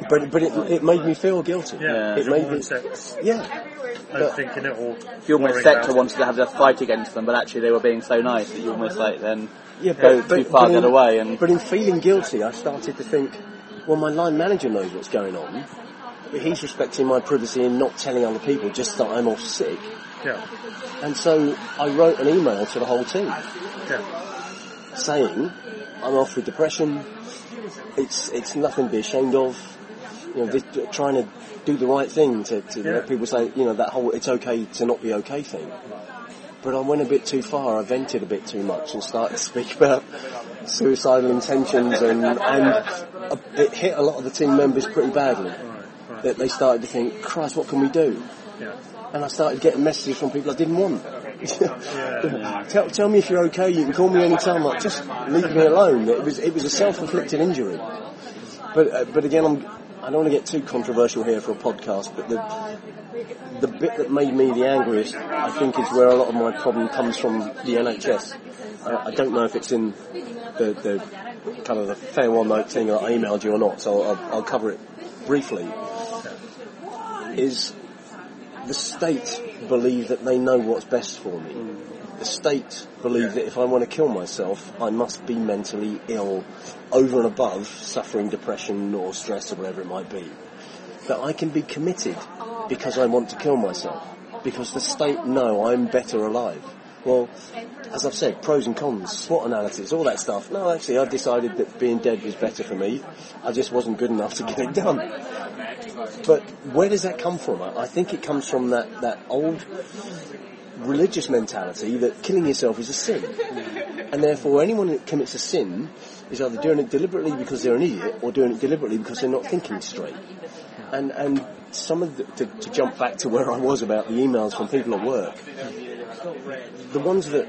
But but it, it made me feel guilty. Yeah, It made me, mindset's yeah. Overthinking it or you almost worrying set to it. wanted to have a fight against them, but actually they were being so nice that you almost like then Yeah, go too far the in, other way. And but in feeling guilty, I started to think, well, my line manager knows what's going on, but he's respecting my privacy and not telling other people just that I'm off sick. Yeah, And so I wrote an email to the whole team yeah, saying, I'm off with depression. It's it's nothing to be ashamed of. You know, this, trying to do the right thing to, to Yeah. let people say, you know, that whole it's okay to not be okay thing. But I went a bit too far. I vented a bit too much and started to speak about suicidal intentions, and and it hit a lot of the team members pretty badly. right, That they started to think, Christ, what can we do? yeah. and I started getting messages from people I didn't want. tell, tell me if you're okay. You can call me anytime. Like, just leave me alone. It was it was a self-inflicted injury. But uh, but again, I'm I don't want to get too controversial here for a podcast. But the the bit that made me the angriest, I think, is where a lot of my problem comes from the NHS. Uh, I don't know if it's in the, the kind of the farewell note thing that I emailed you or not, so I'll, I'll cover it briefly. Is the state believe that they know what's best for me. The state believe that if I want to kill myself, I must be mentally ill over and above suffering depression or stress or whatever it might be. That I can be committed because I want to kill myself. Because the state know I'm better alive. Well, as I've said, pros and cons, SWOT analysis, all that stuff. No, actually, I decided that being dead was better for me. I just wasn't good enough to get it done. But where does that come from? I think it comes from that, that old religious mentality that killing yourself is a sin. And therefore anyone that commits a sin is either doing it deliberately because they're an idiot or doing it deliberately because they're not thinking straight. And, and some of the, to, to jump back to where I was about the emails from people at work, the ones that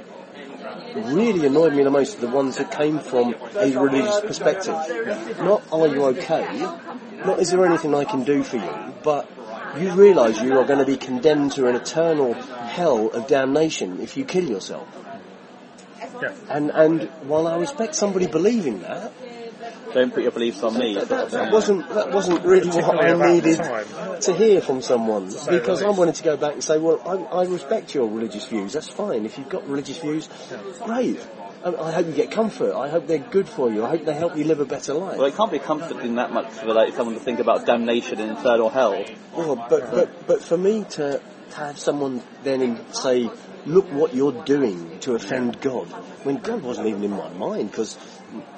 really annoyed me the most are the ones that came from a religious perspective. Not are you okay, not is there anything I can do for you, but you realise you are going to be condemned to an eternal hell of damnation if you kill yourself. Yeah. And and while I respect somebody believing that, don't put your beliefs on me. that, that wasn't that wasn't really what I needed to hear from someone say because the I least. wanted to go back and say, well, I, I respect your religious views. That's fine. If you've got religious views, great. I, hope you get comfort. I hope they're good for you. I hope they help you live a better life. Well, it can't be comforting that much for like someone to think about damnation and infernal hell. Well, but, but, but for me to, to have someone then say, look what you're doing to offend God, when God wasn't even in my mind, because,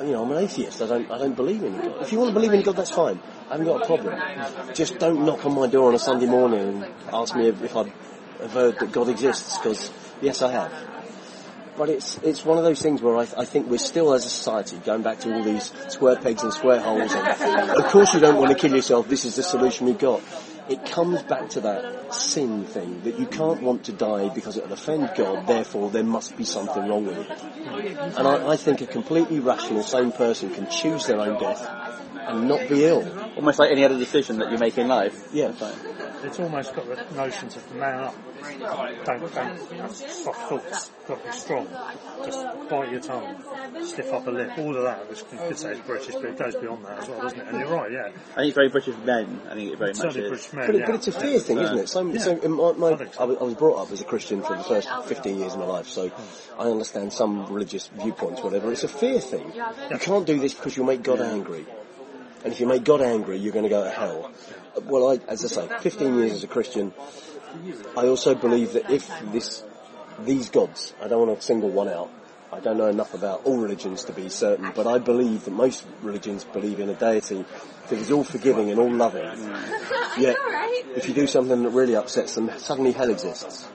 you know, I'm an atheist, I don't, I don't believe in God. If you want to believe in God, that's fine. I haven't got a problem. Just don't knock on my door on a Sunday morning and ask me if, if I've heard that God exists, because, yes, I have. But it's it's one of those things where I, I think we're still as a society going back to all these square pegs and square holes. And of course, you don't want to kill yourself. This is the solution we've got. It comes back to that sin thing that you can't want to die because it will offend God. Therefore, there must be something wrong with it. And I, I think a completely rational, sane person can choose their own death and not be ill. Almost like any other decision that you make in life. Yeah. It's almost got the notions of the man up. Don't, don't have soft thoughts. Got to be strong. Just bite your tongue. Stiff upper lip. All of that, which you could say is British, but it goes beyond that as well, doesn't it? And you're right, yeah. I think it's very British men. I think it very much Certainly is. British men, But, it, yeah. but it's a fear thing, isn't it? So, Yeah. so in my, my, I think so. I was I was brought up as a Christian for the first 15 years of my life, so I understand some religious viewpoints, whatever. It's a fear thing. You can't do this because you'll make God angry. And if you make God angry, you're going to go to hell. Well, I, as I say, 15 years as a Christian, I also believe that if this, these gods, I don't want to single one out, I don't know enough about all religions to be certain, but I believe that most religions believe in a deity that is all forgiving and all loving. Yet, if you do something that really upsets them, suddenly hell exists.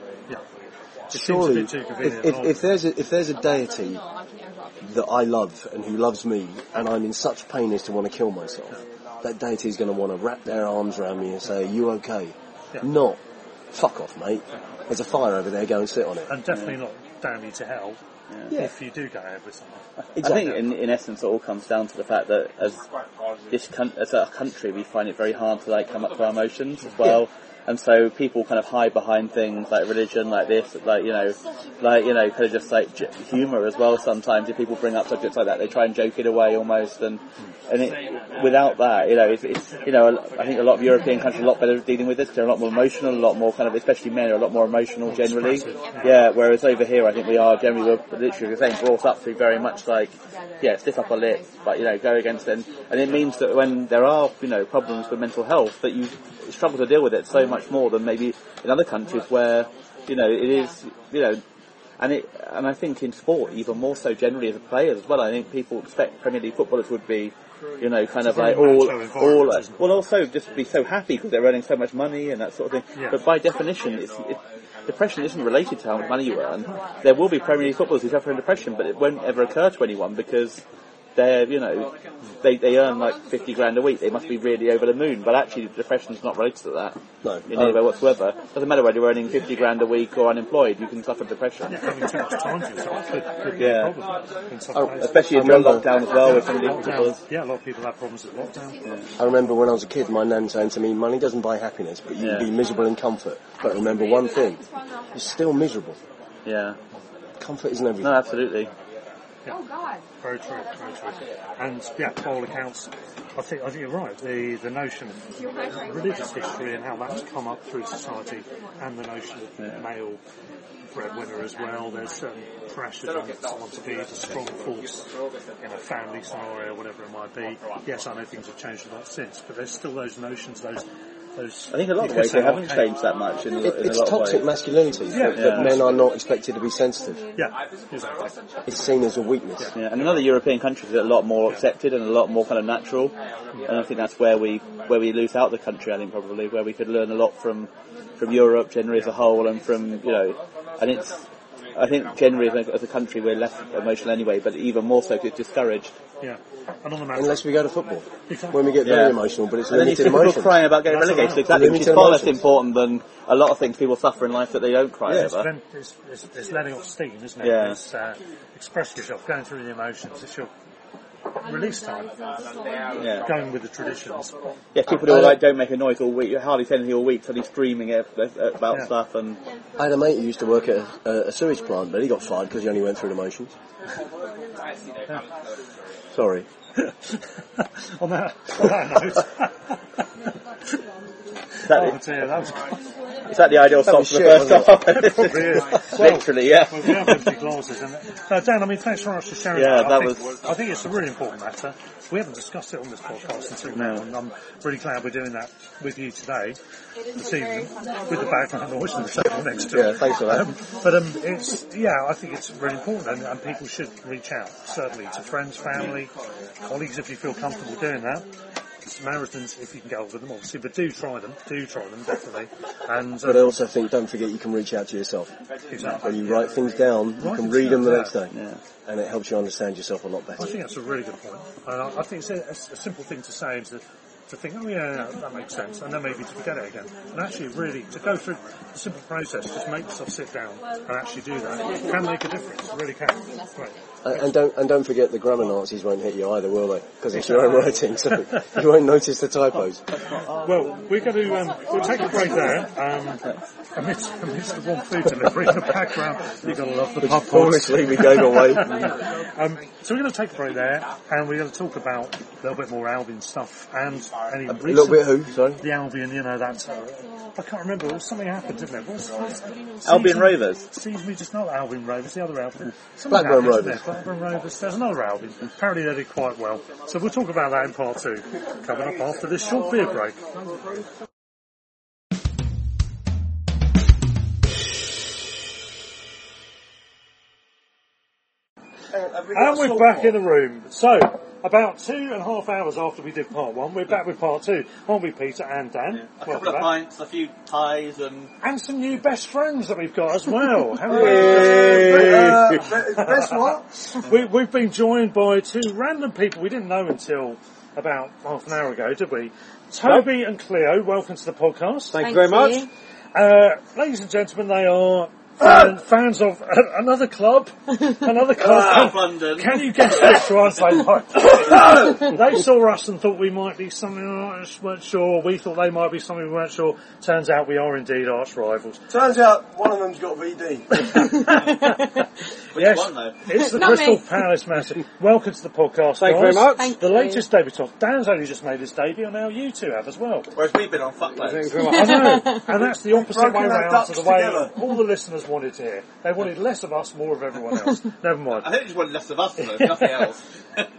Surely, seems a bit too if, if, if there's a, if there's a deity that I love and who loves me, and I'm in such pain as to want to kill myself, that deity is going to want to wrap their arms around me and say, "Are you okay?" Yeah. Not, "Fuck off, mate." There's a fire over there. Go and sit on it. And definitely not damn you to hell Yeah. if you do go ahead with something. I think in, in essence it all comes down to the fact that as this coun- as a country we find it very hard to like come up to our emotions as well. And so people kind of hide behind things like religion, like this, like you know, like you know, kind of just like j- humour as well. Sometimes if people bring up subjects like that, they try and joke it away almost, and and it, without that, you know, it's, it's you know, I think a lot of European countries are a lot better at dealing with this. They're a lot more emotional, a lot more kind of, especially men are a lot more emotional generally. Yeah, whereas over here, I think we are generally we're literally the same, brought up to be very much like, yeah, stiff upper lip, but you know, go against it, and it means that when there are you know problems with mental health, that you struggle to deal with it so much more than maybe in other countries where you know it is you know and it and I think in sport even more so generally as a player as well. I think people expect Premier League footballers would be you know kind of like all all well also just be so happy because they're earning so much money and that sort of thing. Yeah. But by definition, it's, it, depression isn't related to how much money you earn. There will be Premier League footballers who suffer from depression, but it won't ever occur to anyone because they're, you know, they, they earn like 50 grand a week. They must be really over the moon. But actually, depression's not related to that No. in any way whatsoever. Doesn't matter whether you're earning 50 grand a week or unemployed, you can suffer depression. Having too much time to yourself could, could be Yeah. a problem oh, in some Oh. Especially I if remember- locked as well with Premier Lockdown, yeah, a lot of people have problems with lockdown. I remember when I was a kid, my nan saying to me, "Money doesn't buy happiness, but you Yeah. can be miserable in comfort. But remember one thing: you're still miserable. Yeah. Comfort isn't everything." No, absolutely. Very true, very true. And yeah, by all accounts, I think I think you're right. The the notion of religious history and how that's come up through society, and the notion of the male breadwinner as well. There's certain pressures on someone to be a strong force in a family scenario, whatever it might be. Yes, I know things have changed a lot since, but there's still those notions, those those. I think a lot of you ways they haven't okay, changed that much in, It, in a it's lot of toxic ways. masculinity Yeah. that, that Yeah. men are not expected to be sensitive. Yeah, exactly. It's seen as a weakness. Yeah, and in other European countries, it's a lot more accepted and a lot more kind of natural. And I think that's where we where we lose out the country. I think probably where we could learn a lot from from Europe generally as a whole, and from you know, and it's. I think generally as a, as a country we're less emotional anyway, but even more so 'cause it's discouraged. Yeah, and on the matter, Unless we go to football, Exactly. when we get Yeah. very emotional, but it's And then you limited see people crying about getting That's relegated, exactly, which is Limited far less important than a lot of things people suffer in life that they don't cry Yeah, it's, over. it's, it's, it's letting off steam, isn't it? Yeah. It's uh, expressing yourself, going through the emotions. It's your release time, Yeah. going with the traditions. Yeah, people who are like don't make a noise all week, you hardly say anything all week, so he's screaming at, at- about Yeah. stuff and I had a mate who used to work at a, a sewage plant, but he got fired because he only went through the motions. Sorry. on that, on that note, is that, oh dear, that was is that the ideal stop was for the first half? probably is. Literally, yeah. well, we have empty glasses. And, uh, Dan, I mean, thanks very much for sharing Yeah, that. that I think, was- I think it's a really important matter. We haven't discussed it on this podcast until now, and I'm really glad we're doing that with you today, this evening, with the background noise and the table next to Yeah, it. thanks for that. Um, but um, it's yeah, I think it's really important, and, and people should reach out certainly to friends, family, colleagues if you feel comfortable doing that. Samaritans, if you can get hold of them, obviously, but do try them, do try them definitely. And But I um, also think, don't forget, you can reach out to yourself. exactly. When you write things down, you Write can things read them the down, next day. Yeah. And it helps you understand yourself a lot better. I think that's a really good point. And I, I think it's a, a simple thing to say is to, to think, oh yeah, that makes sense, and then maybe to forget it again. And actually, really, to go through the simple process, just make yourself sit down and actually do that, can make a difference. It really can. Great. And, and don't and don't forget the grammar Nazis won't hit you either, will they? Because it's your own writing, so you won't notice the typos. Well, we're going to um, we'll take a break there. Um, amidst, amidst the warm food delivery in the background, you're going to love the pub Foolishly, we gave away. Um, so we're going to take a break there, and we're going to talk about a little bit more Albion stuff and any A recent little bit who? Sorry. the Albion, you know, that, uh, I can't remember, something happened, didn't there? What was, what was- Albion sees me- Rovers. Sees me just not Albion Rovers, the other Albion. Something Blackburn happened, Rovers. Blackburn Rovers. There's another Albion. Apparently they did quite well. So we'll talk about that in part two, coming up after this short beer break. And we're back in the room. So, About two and a half hours after we did part one, we're back with part two, aren't we, Peter and Dan? A Welcome couple of back. pints, a few ties, and And some new best friends that we've got as well. How Uh, be- best what? we, we've been joined by two random people we didn't know until about half an hour ago, did we? Toby and Cleo, welcome to the podcast. Thank, you very much. Uh, ladies and gentlemen, they are fan, fans of uh, another club, another South club. London. Can you guess which one they might? they saw us and thought we might be something we weren't sure. We thought they might be something we weren't sure. Turns out we are indeed arch rivals. Turns out one of them's got VD. Which Yes. one though? It's the Not Crystal me. Palace Massive. Welcome to the podcast, Thank you very much. Thank The you. latest debut talk. Dan's only just made his debut, and now you two have as well. Whereas we've been on fuck Thank you loads. very I know, and that's the opposite way our round to the way together. all the listeners wanted to hear. They wanted less of us, more of everyone else. Never mind. I think they just want less of us though, nothing else.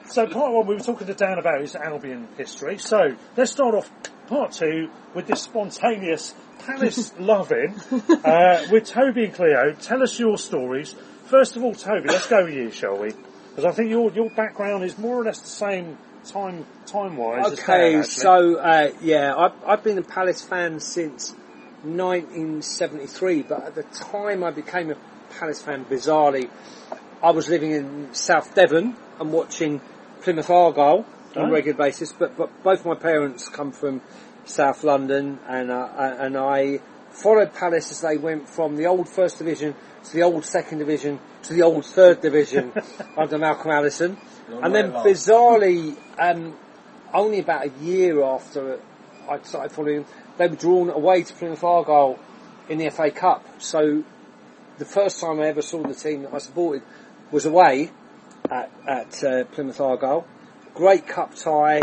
So part one, we were talking to Dan about his Albion history. So let's start off part two with this spontaneous Palace loving uh, with Toby and Cleo. Tell us your stories. First of all, Toby, let's go with you, shall we? Because I think your your background is more or less the same time time wise. Okay, so uh, yeah, I've, I've been a Palace fan since 1973, but at the time I became a Palace fan, bizarrely, I was living in South Devon and watching Plymouth Argyle on Oh. a regular basis. But but both my parents come from South London, and uh, and I followed Palace as they went from the old First Division to the old Second Division to the old Third Division under Malcolm Allison, and then love. bizarrely, um, only about a year after I started following they were drawn away to Plymouth Argyle in the FA Cup. So the first time I ever saw the team that I supported was away at, at uh, Plymouth Argyle. Great cup tie.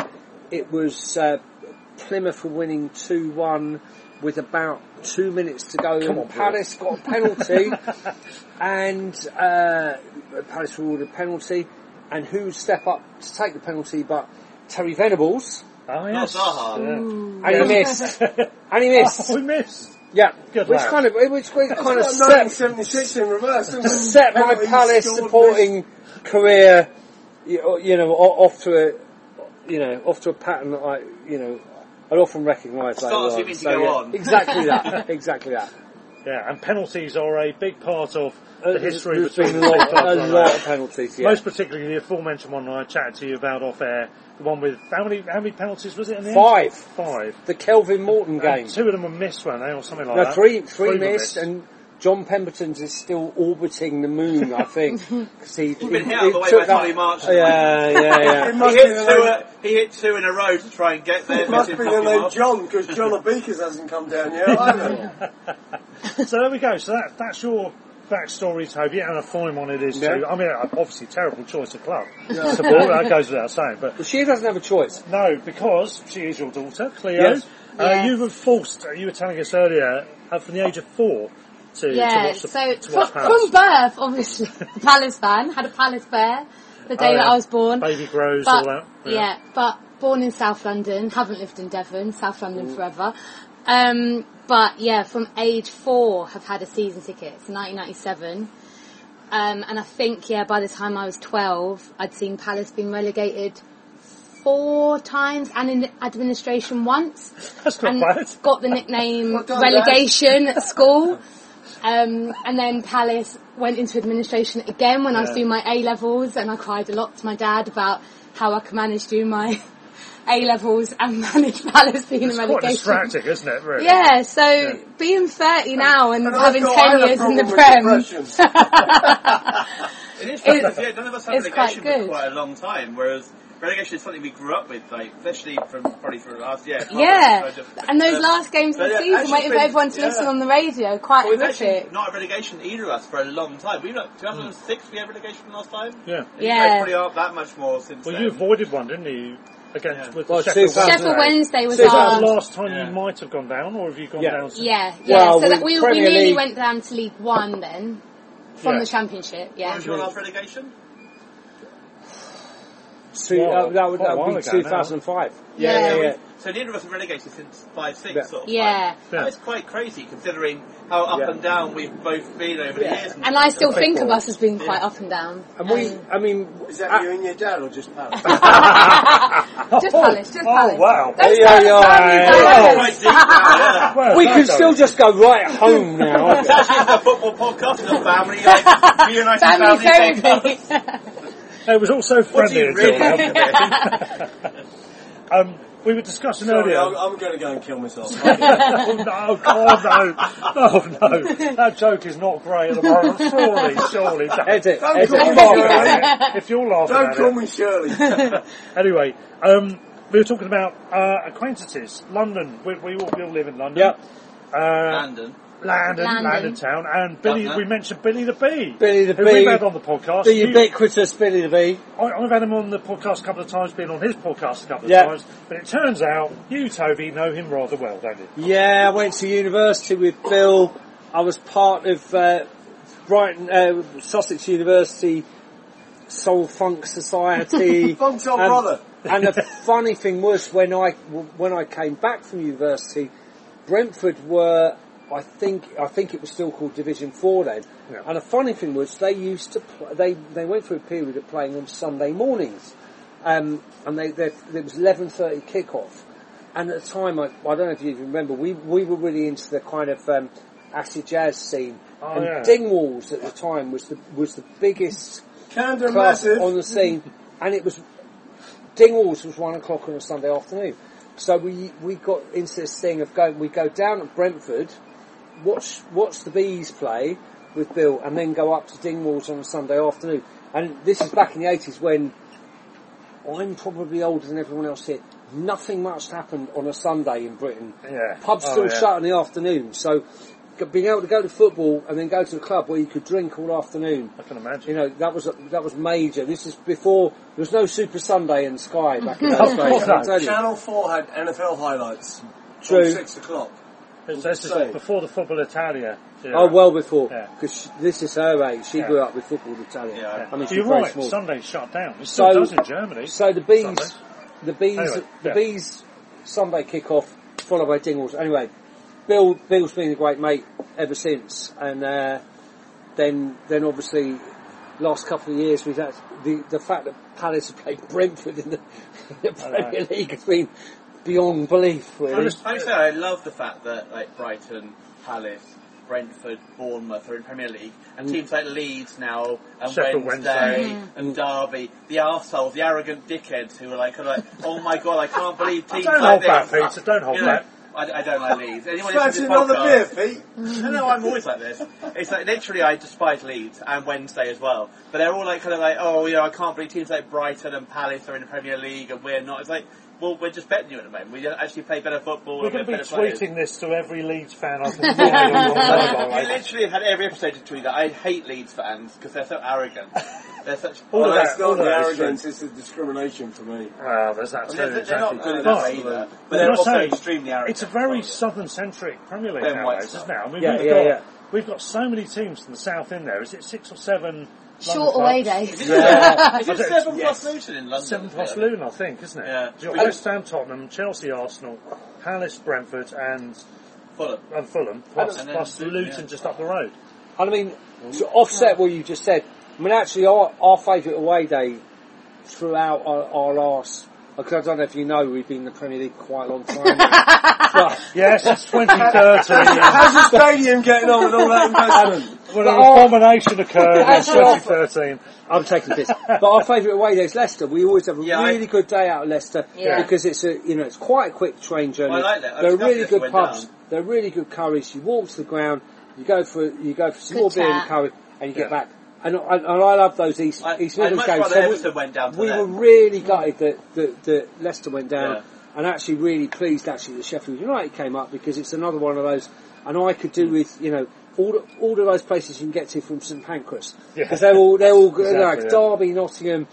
It was uh, Plymouth were winning 2-1 with about two minutes to go Come and on, boy. Palace got a penalty and uh, Palace awarded a penalty and who would step up to take the penalty but Terry Venables Oh, Not yes. Zaha. Yeah. and he missed and he missed Oh, we missed. yeah Good which lad. kind of which kind of set 1976 in reverse. set my Palace scored, supporting career, you you know, off to a, you know, off to a pattern that I, you know, I'd often recognise later Starts on. you to go yeah, on. Exactly that. exactly that. Yeah, and penalties are a big part of Uh, the history There's between been the a two lot, clubs. a I lot of penalties. Yeah. Most particularly the aforementioned one I chatted to you about off air. The one with how many how many penalties was it in the Five. end? Five. The Kelvin Morton game. And two of them were missed, weren't they, or something like No, that? three, three were missed, and John Pemberton's is still orbiting the moon, I think. Cause he, he, been hit out of the way by that- Tommy March. Yeah, yeah, yeah. It He must hit, two, name, uh, he hit two in a row to try and get there. it must be the name off. John, because John Beakers hasn't come down yet either. So there we go. So that that's your backstory, Toby, and a fine one it is Yeah. too. I mean, obviously terrible choice of club. Support, that goes without saying, but But she doesn't have a choice. no, because she is your daughter, Cleo. Yes. Uh, Yes. You were forced. You were telling us earlier uh, from the age of four to, to watch the, so to from, watch Palace. from birth, obviously, Palace fan, had a Palace bear the day Oh, that. I was born. Baby grows, but, all that. Yeah. but born in South London, haven't lived in Devon, South London forever. Um, but yeah, from age four, have had a season ticket. It's 1997. Um, and I think, yeah, by the time I was 12, I'd seen Palace being relegated four times and in administration once That's not and bad. got the nickname Well relegation at school. Um, and then Palace went into administration again when I was doing my A levels, and I cried a lot to my dad about how I could manage doing my A levels and manage Palace being It's in quite relegation. distracting, isn't it? Really? Yeah, so being 30 now and, And having 10 years in the Prem. It is It's- yeah, none of us had it's quite relegation for quite a long time, whereas relegation is something we grew up with, like, especially from probably for us, yeah. Yeah, kind of- and those uh, last games of the yeah, season, actually waiting for been- everyone to yeah. listen on the radio, quite Well, we've actually horrific. not a relegation either of us for a long time. We were like 2006 we had relegation last time. Yeah. And Yeah. You guys probably aren't that much more since Well, then. you avoided one, didn't you? Against Yeah. with Well, Sheffield 2000. Sheffield Wednesday. Wednesday was So our the last time Yeah. you might have gone down, or have you gone Yeah. down? Since? Yeah, yeah. Well, so that with we, we nearly League- went down to League One then, from Yeah. the Championship. What Yeah. was your last relegation? Two, Well, uh, that would, that would be ago now. 2005. Yeah. yeah, yeah. So neither of us have relegated since five six. Yeah. Sort of Yeah. That is quite crazy considering how up Yeah. and down we've both been over Yeah. the years. And I still think of us as being quite up and down. And we, Um, I mean, Is that uh, you and your dad or just Palace? just Palace, just Palace. Oh, Palace. wow. Don't Yeah, yeah, yeah. dynamics. Deep yeah. Well, we can still just go right home now. It's actually a football podcast, it's a family, like, reuniting Family family, podcast. It was also What do friendly you until really now. have to do? Um, we were discussing Sorry, earlier. I'm, I'm going to go and kill myself. oh no, God no. Oh no. That joke is not great at the moment. Surely, surely. don't- Edit, Don't edit. call me Shirley. at it. If you're laughing Don't at call it. me Shirley. Anyway, um, we were talking about uh, acquaintances. London. We, we, all, we all live in London. Yep. Uh, Landon. Landon, Landon. Landon Town, and Billy. Governor. We mentioned Billy the Bee. Billy the who Bee. we've had on the podcast. The You- ubiquitous Billy the Bee. I, I've had him on the podcast a couple of times, been on his podcast a couple of Yeah. times, but it turns out you, Toby, know him rather well, don't you? Yeah, I went to university with Bill. I was part of uh, Brighton, uh, Sussex University Soul Funk Society. Funk's old And- brother. and the funny thing was when I when I came back from university, Brentford were I think I think it was still called Division Four then. Yeah. And the funny thing was they used to they they went through a period of playing on Sunday mornings, um, and they, they there was eleven thirty kickoff. And at the time, I, I don't know if you even remember, we we were really into the kind of um, acid jazz scene. Oh, and yeah. Dingwalls at the time was the was the biggest club Massive. on the scene, and it was Dingwalls was one o'clock on a Sunday afternoon. So we we got into this thing of going. We go down at Brentford, watch watch the bees play with Bill, and then go up to Dingwalls on a Sunday afternoon. And this is back in the eighties when I'm probably older than everyone else here. Nothing much happened on a Sunday in Britain. Yeah. Pubs Oh, still yeah. shut in the afternoon, so being able to go to football and then go to a club where you could drink all afternoon I can imagine. you know, that was that was major. This is before there was no Super Sunday in Sky back in those days. course I not. can tell you. Channel 4 had NFL highlights. True. 6 o'clock. This this is Insane. before the football Italia. Yeah. Oh, well before, Yeah. because this is her age. She Yeah. grew up with football Italia. Yeah. I mean, she's You're right. small. Sunday's shut down. It still So- does in Germany. So the bees, Sundays. the bees, Anyway, the yeah. bees Sunday kick off followed by Dingles. Anyway, Bill Bill's been a great mate ever since, and uh, then then obviously last couple of years we've had the the fact that Palace have played Brentford in the, in the Premier League has been beyond belief. Really. just- I say I love the fact that like Brighton, Palace, Brentford, Bournemouth are in Premier League, and mm. teams like Leeds now, and Sheffield Wednesday, Wednesday. and mm-hmm. mm. Derby, the arseholes, the arrogant dickheads who are like, kind of like oh my god, I can't believe teams Don't like hold back, this. Peter. Don't hold You know, back. I, I don't like Leeds. Anyone Fancy listening to beer, Pete? no, no, I'm always like this. It's like literally, I despise Leeds and Wednesday as well. But they're all like kind of like, oh, you know, I can't believe teams like Brighton and Palace are in the Premier League and we're not. It's like, well, we're just betting you at the moment. We don't actually play better football. We're going to be better players. tweeting this to every Leeds fan I can find on your mobile. You literally have had every episode to tweet that. I hate Leeds fans because they're so arrogant. They're such. All of Well, that- it's all not the arrogance, it's the discrimination for me. Well, there's that too. They're, they're exactly. not good But- enough either, but But they're also say, extremely arrogant. It's a very southern-centric Premier League Them nowadays, White isn't it? I mean, Yeah, we've yeah, got yeah. we've got so many teams from the south in there. Is it six or seven? Short away clubs? days. Yeah. Is it I don't- seven yes. plus Luton in London? Seven plus Yeah. Luton, I think, isn't it? Yeah. You've got West Ham, Tottenham, Chelsea, Arsenal, Palace, Brentford, and, Fulham. and Fulham, plus, And plus Luton, Luton yeah. just up the road. And I mean, to offset what you just said, I mean, actually, our, our favourite away day throughout our, our last, because I don't know if you know, we've been in the Premier League quite a long time. but, Yes, it's 2013. How's the stadium getting on with all that um, investment? when But an abomination occurred in 2013. I'm taking this. But our favourite away day is Leicester. We always have a Yeah, I- really good day out of Leicester Yeah. because it's a, you know, it's quite a quick train journey. Well, I like that. I They're discussed really this good when pubs. down. They're really good curries. You walk to the ground, you go for, you go for some Good beer and chat. curry, and you get back. And, I- and I love those East, I- East Midlands games. rather So we- went down we were really gutted that, that, that Leicester went down, Yeah. and actually really pleased actually that Sheffield United came up because it's another one of those. And I could do mm. with you know all the, all of those places you can get to from St Pancras Yeah. because they're all they're all good. Exactly, like yeah. Derby, Nottingham,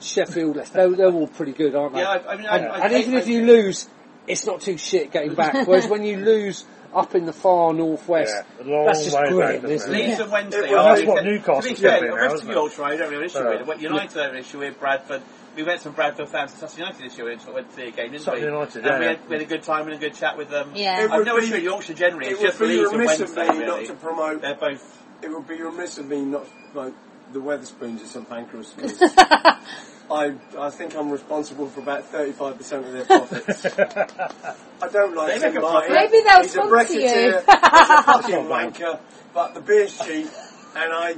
Sheffield. Leicester, They're, they're all pretty good, aren't they? Yeah, I- I mean, and, I and take- even if I- you lose, it's not too shit getting back. Whereas when you lose up in the far northwest, Yeah, long that's just way back, grim, isn't isn't it? it? Leeds and Wednesday. Well, are that's what to be Newcastle's fair, doing the now, rest isn't of it? Yorkshire I don't have an issue with. What United have an issue with, Bradford, we went to Bradford fans to Sutton United this year. We went to see a game, didn't Sutton we? United, and yeah, we, had, we had a good time and a good chat with them. Yeah. It I've no issue with Yorkshire generally. it It's would just be Leeds and remiss of Wednesday, me not to promote- They're both. It would be remiss of me not to promote the Wetherspoons at St Pancras 'cause I I think I'm responsible for about 35% of their profits. I don't like They make Tim Martin. profit. Maybe they'll He's a sponsor you. Brexiteer, he's a fucking wanker, but the beer's cheap and I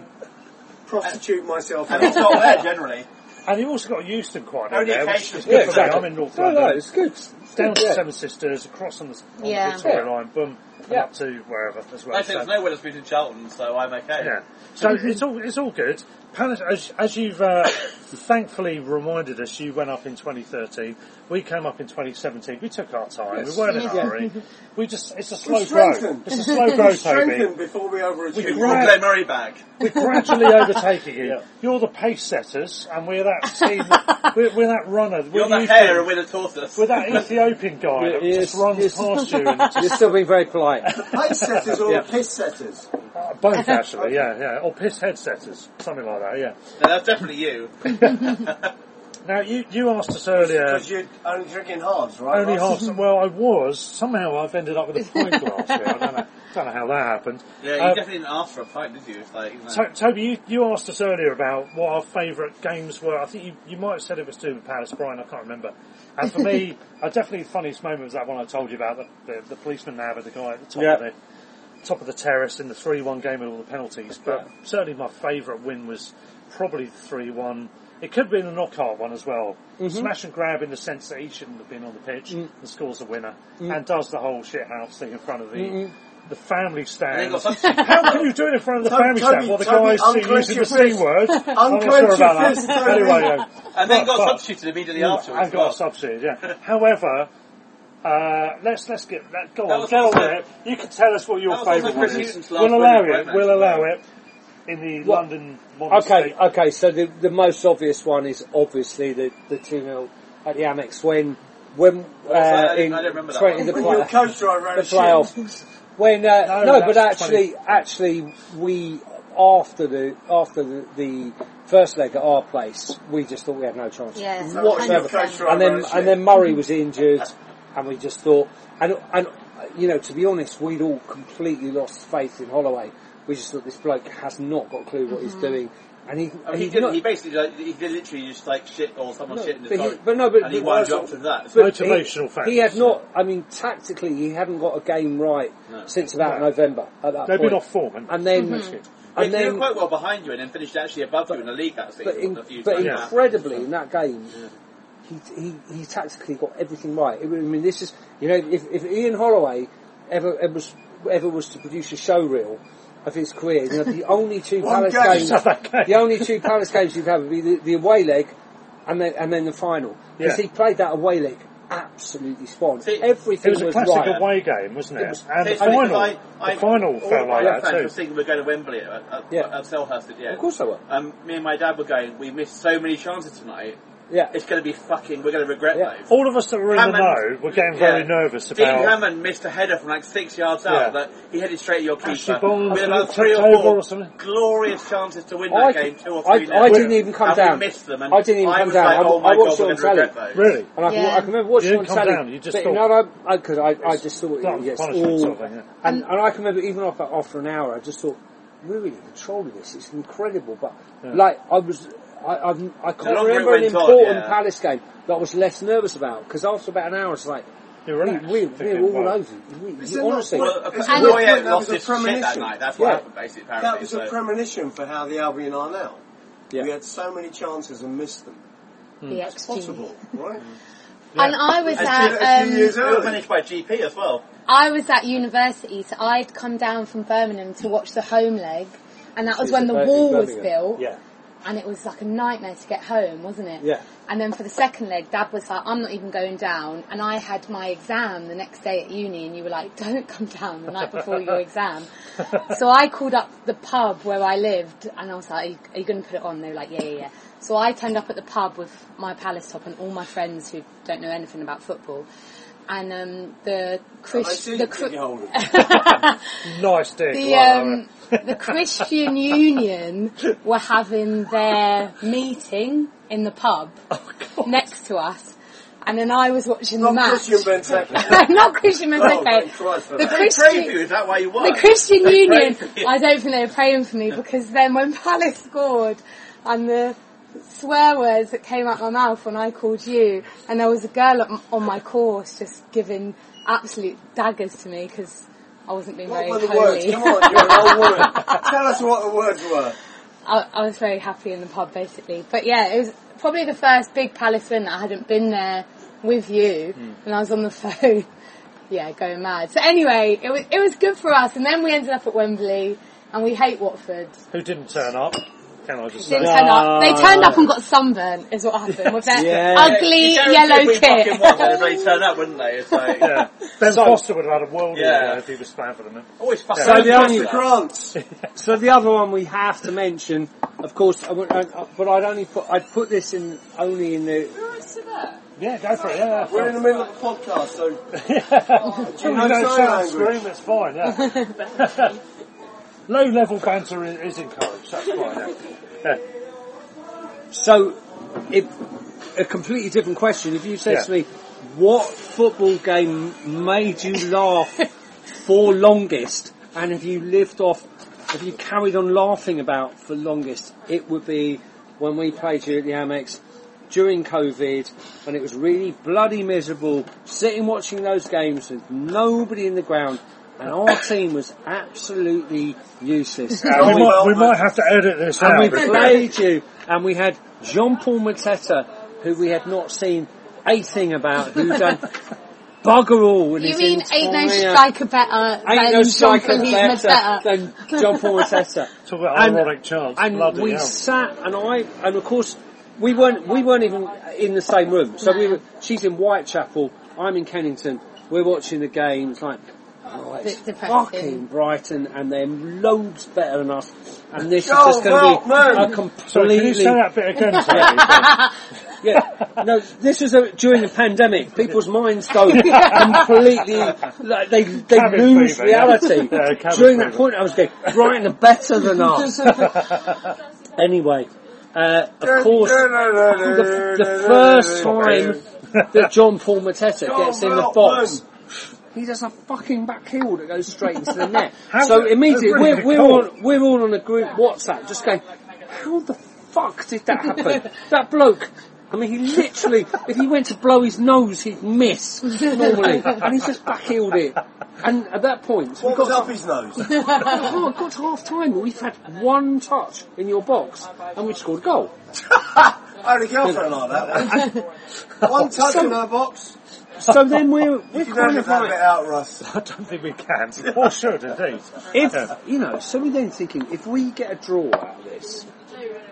prostitute myself. And it's not there generally. And you've also got Euston quite down Only there, which occasionally. is good Yeah, for me. exactly. I'm in North No, London. no, it's good. Down to Yeah. Seven Sisters, across on the, on Yeah. the Victoria Yeah. line, boom, and Yeah. up to wherever as well. I think So- there's no Wetherspoons in Charlton, so I'm okay. Yeah. So it's all it's all good. Palace, as, as you've uh, thankfully reminded us, you went up in 2013. We came up in 2017. We took our time. Yes. We weren't in a hurry. We just it's a slow growth. It's a slow growth, Toby. before we overachieve. We Brought Right. Glenn Murray back. We're gradually overtaking you. Yeah. You're the pace setters, and we're that team. we're, we're that runner. You're we're the hair Ethiop- with a tortoise. We're that Ethiopian guy that Yes, just runs yes. past you and You're still being very polite. Pace setters or Yeah. piss setters? Uh, both actually, yeah, yeah, or piss headsetters, something like that, yeah. No, that's definitely you. Now you you asked us earlier. Because you're only drinking halves, right? Only Ross? half. Well, I was. Somehow I've ended up with a pint glass here. I don't know. Don't know how that happened. Yeah, you Uh, definitely didn't ask for a fight, did you? It's like, you know. To- Toby, you, you asked us earlier about what our favourite games were. I think you, you might have said it was to do with Palace Brian. I can't remember. And for me, uh, definitely the funniest moment was that one I told you about the, the, the policeman nav, the guy at the top Yeah. of the top of the terrace in the three-one game with all the penalties. But certainly my favourite win was probably the three-one. It could have been a knockout one as well. Mm-hmm. Smash and grab in the sense that he shouldn't have been on the pitch Mm. and scores the winner and does the whole shit house thing in front of the Mm-hmm. the family stand. then got substituted. How can you do it in front of the Toby, family Toby, stand while the Toby, guys see unclench using the C fist. word? I'm not sure about your that. fist, Anyway, yeah. And then But- got but- substituted immediately afterwards. and got well. substituted, yeah. However, uh, let's let's get that. Go That on, was get on with it. You can tell us what your That was favourite one is. We'll allow it. We'll allow it in the What- London. modern Okay, state. okay. So the the most obvious one is obviously the the two 0 at the Amex when when was that? I uh, didn't- in I don't remember that 20 one. the, When play, your coach driver ran the playoff. When uh, No, no, that's but actually, 20. actually, we after the after the, the first leg at our place, we just thought we had no chance Yes, whatsoever. And then and then Murray was injured, and we just thought, and and you know, to be honest, we'd all completely lost faith in Holloway. We just thought this bloke has not got a clue what he's mm-hmm. doing, and he I mean, and he, did, not- he basically like, he did literally just like shit or someone No, shit in the but, he, toilet. but no, but, and he but- wound you up to that. but Motivational he, factors. He had not. I mean, tactically, he hadn't got a game right No. since about November. At that They've point. been off form, haven't and then, That's good. But and he did then, quite well behind you and then finished actually above you in the league that season. but, in, a few but times. Yeah. incredibly in that game, he, he he tactically got everything right. I mean, this is you know, if, if Ian Holloway ever, ever was ever was to produce a show reel of his career, you know, the only two Palace game. games, game. the only two Palace games you'd have would be the, the away leg, and then and then the final because Yeah. he played that away leg absolutely spot. on. See, Everything It was a classic right. away game, wasn't it? It was- and the See, I mean, final, I- I- the final all felt like that fans were too. thinking we're going to Wembley at, at, Yeah. at Selhurst at the end. Of course they were. Um, me and my dad were going. We missed so many chances tonight. Yeah. It's going to be fucking. We're going to regret Yeah. those. All of us that were in the Hammond- know were getting very yeah. nervous about... Dean. Hammond missed a header from like six yards out Yeah. that he headed straight at your keeper. Ashley Barnes with about three or tipped four or glorious chances to win I, that game, two or I, three. I nil. didn't even come and down. We missed them. And I didn't even I come down. Like, I, oh my I God, watched it on gonna telly. Really? And I, can, Yeah. I can remember watching You it on didn't come telly. down, you just but, thought- no, no, because I, I just thought That it was gets all. sort of thing, yeah. and, and I can remember even after, after an hour, I just thought we're really controlling this. It's incredible. But like I was, I, I've, I can't remember an went on, important yeah. Palace game that I was less nervous about because after about an hour, it's like You we, relaxed, we, thinking, we're all well, over. We, you, there not honestly, Well, Is and there no Roy point that lost was a his shit that premonition? night. That's what Yeah. happened, basically. That was so. a premonition for how the Albion are now. Yeah. We had so many chances and missed them. The XG. Possible, right? And I was And at, a few um, years It was early. managed by GP as well. I was at university, so I'd come down from Birmingham to watch the home leg, and that was when in the wall was built, Yeah. And it was like a nightmare to get home, wasn't it? Yeah. And then for the second leg, Dad was like, "I'm not even going down," and I had my exam the next day at uni, and you were like, "Don't come down the night before your exam." so I called up the pub where I lived, and I was like, "Are you, are you going to put it on?" They were like, "Yeah, yeah, yeah." So I turned up at the pub with my Palace top and all my friends who don't know anything about football. And um, the I Chris, the you Chri- get hold of Nice dick. the um, the Christian Union were having their meeting in the pub, next to us. And then I was watching the Not match. Christian Benteke. Not Christian Oh, Benteke. thank Christ for the that. They prayed for Christian, you, is that why you won? the Christian They prayed Union. for you. I don't think they were praying for me because then when Palace scored and the swear words that came out my mouth when I called you, and there was a girl on- on my course just giving absolute daggers to me because I wasn't being What very were the words? Come on, you're an old woman. Tell us what the words were. I, I was very happy in the pub basically. But yeah, it was probably the first big Palace win that I hadn't been there with you, hmm. and I was on the phone. Yeah, going mad. So anyway, it was it was good for us, and then we ended up at Wembley, and we hate Watford. Who didn't turn up? Can I just say? Didn't turn up. They turned up and got sunburnt, is what happened with their Yeah. ugly You guarantee yellow if we fucking kit. won, they'd really turn up, wouldn't they? It's like, Yeah. Ben So- Foster would have had a world Yeah. yeah. if he was playing for them. always fucking So the only- Mr. Grants. So the other one we have to mention, of course, I would- I- I- but I'd only put I'd put this in only in the Yeah, go for it. Yeah, We're in the middle of a podcast, so yeah. you you know don't sign shout and language. scream, it's fine. Yeah. Low level banter is, is encouraged. That's fine. Yeah. So, if a completely different question, if you said Yeah. to me, what football game made you laugh for longest, and if you lived off, if you carried on laughing about for longest, it would be when we played you at the Amex during COVID, when it was really bloody miserable, sitting watching those games with nobody in the ground, and our team was absolutely useless. we, And we- might, we might have to edit this and out. we played you, and we had Jean Paul Mateta, who we had not seen a thing about, who done bugger all. In You his mean ain't no striker uh, better Ain't than no John striker better than John Paul Mateta. Talk about And- ironic chance. And Bloody we hell. sat, and I, and of course, we weren't, we weren't even in the same room. So we were, she's in Whitechapel, I'm in Kennington, we're watching the game, it's like, oh, it's Bit fucking Brighton, and they're loads better than us, and this Go, is just going to be Veltman! a Sorry, can you say that bit again? Sorry? yeah, no, this was a, during the pandemic. People's minds go completely, like they they Cabin lose fever, reality. Yeah, cabin during that point, I was going, Brighton are better than us. anyway, uh, of course, the, the first time that John Paul Mateta gets in the box. He does a fucking back heel that goes straight into the net. So immediately we're, we're, cool. on, we're all on a group WhatsApp just going, how the fuck did that happen? that bloke, I mean he literally, if he went to blow his nose he'd miss normally. and he just back heeled it. And at that point, we What was got, up his nose? oh, got to half time and we've had one touch in your box and we scored a goal. I had a girlfriend like that. One touch in her box. So then we're, we're You can kind edit of that like, bit out, Russ. I don't think we can. Or should, indeed. If, Yeah. you know, so we're then thinking, if we get a draw out of this,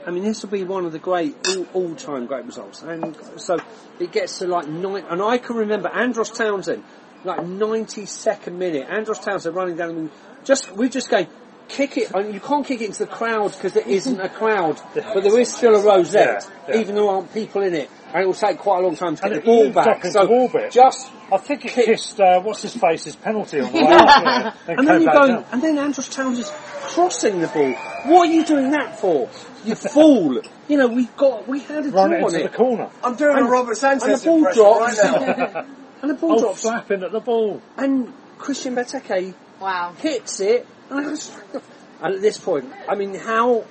I mean, this will be one of the great, all, all-time great results. And so it gets to like nine, and I can remember Andros Townsend, like 92nd minute, Andros Townsend running down, and just, we're just going, kick it, and you can't kick it into the crowd because there isn't a crowd, but there is still a rosette, Yeah, yeah. even though there aren't people in it. And it will take quite a long time to And get it the ball back. So orbit. just I think it Kick- kissed, uh, what's his face, his penalty on the way up, yeah, And came then you're going, down. and then Andros Towns is crossing the ball. What are you doing that for? You fool! You know, we've got, we had a Run draw it on into it. the corner. I'm doing And- a Robert Sanchez and the ball drops. right now. And the ball Oh, drops. flapping at the ball. And Christian Benteke Wow. hits it. And, was, and at this point, I mean, how,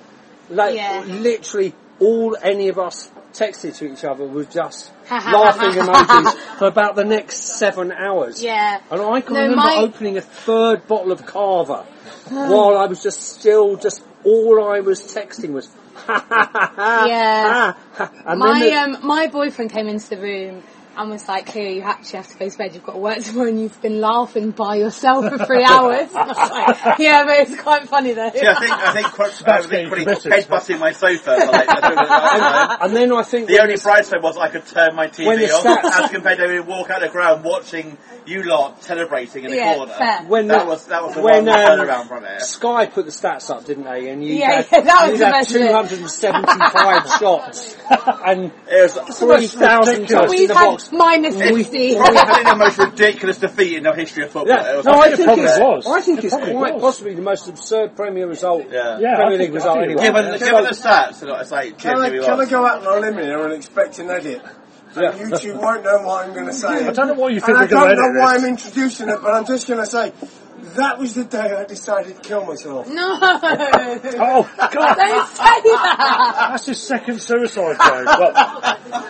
like, Yeah. literally all any of us texted to each other was just laughing emojis for about the next seven hours. Yeah. And I can No, remember my- opening a third bottle of Cava while I was just still just all I was texting was ha ha ha ha Yeah. And my the, um my boyfriend came into the room and was like, "Clear, you actually have to go to bed. You've got to work tomorrow, and you've been laughing by yourself for three hours." And I was like, "Yeah, but it's quite funny though." See, I think I think Crutch That's was getting pretty committed. head busting my sofa. For like, the, and then I think the only bright side was I could turn my When the TV off stats- as compared to walk out of the ground watching you lot celebrating in the Yeah, corner. fair. when that the- was that was the when, one um, turnaround from it. Sky put the stats up, didn't they? And you Yeah, had, yeah, that was you the had 275 shots and It was 3,000 ridiculous. touches in the box. Minus We- sixty. probably the most ridiculous defeat in the history of football. Yeah, no, like- I think probably it's, was. I think It it's quite was. possibly the most absurd Premier result, Yeah. Yeah, I Premier think- League result anyway. it Given, was. given the stats, it's like, Can I, genuinely can I was. go out on a limb here and expect an edit? and you two won't know what I'm going to say. I don't know what you think and I we're gonna don't know why this. I'm introducing it, but I'm just going to say that was the day I decided to kill myself. No. Oh, God. Don't say that. That's his second suicide joke.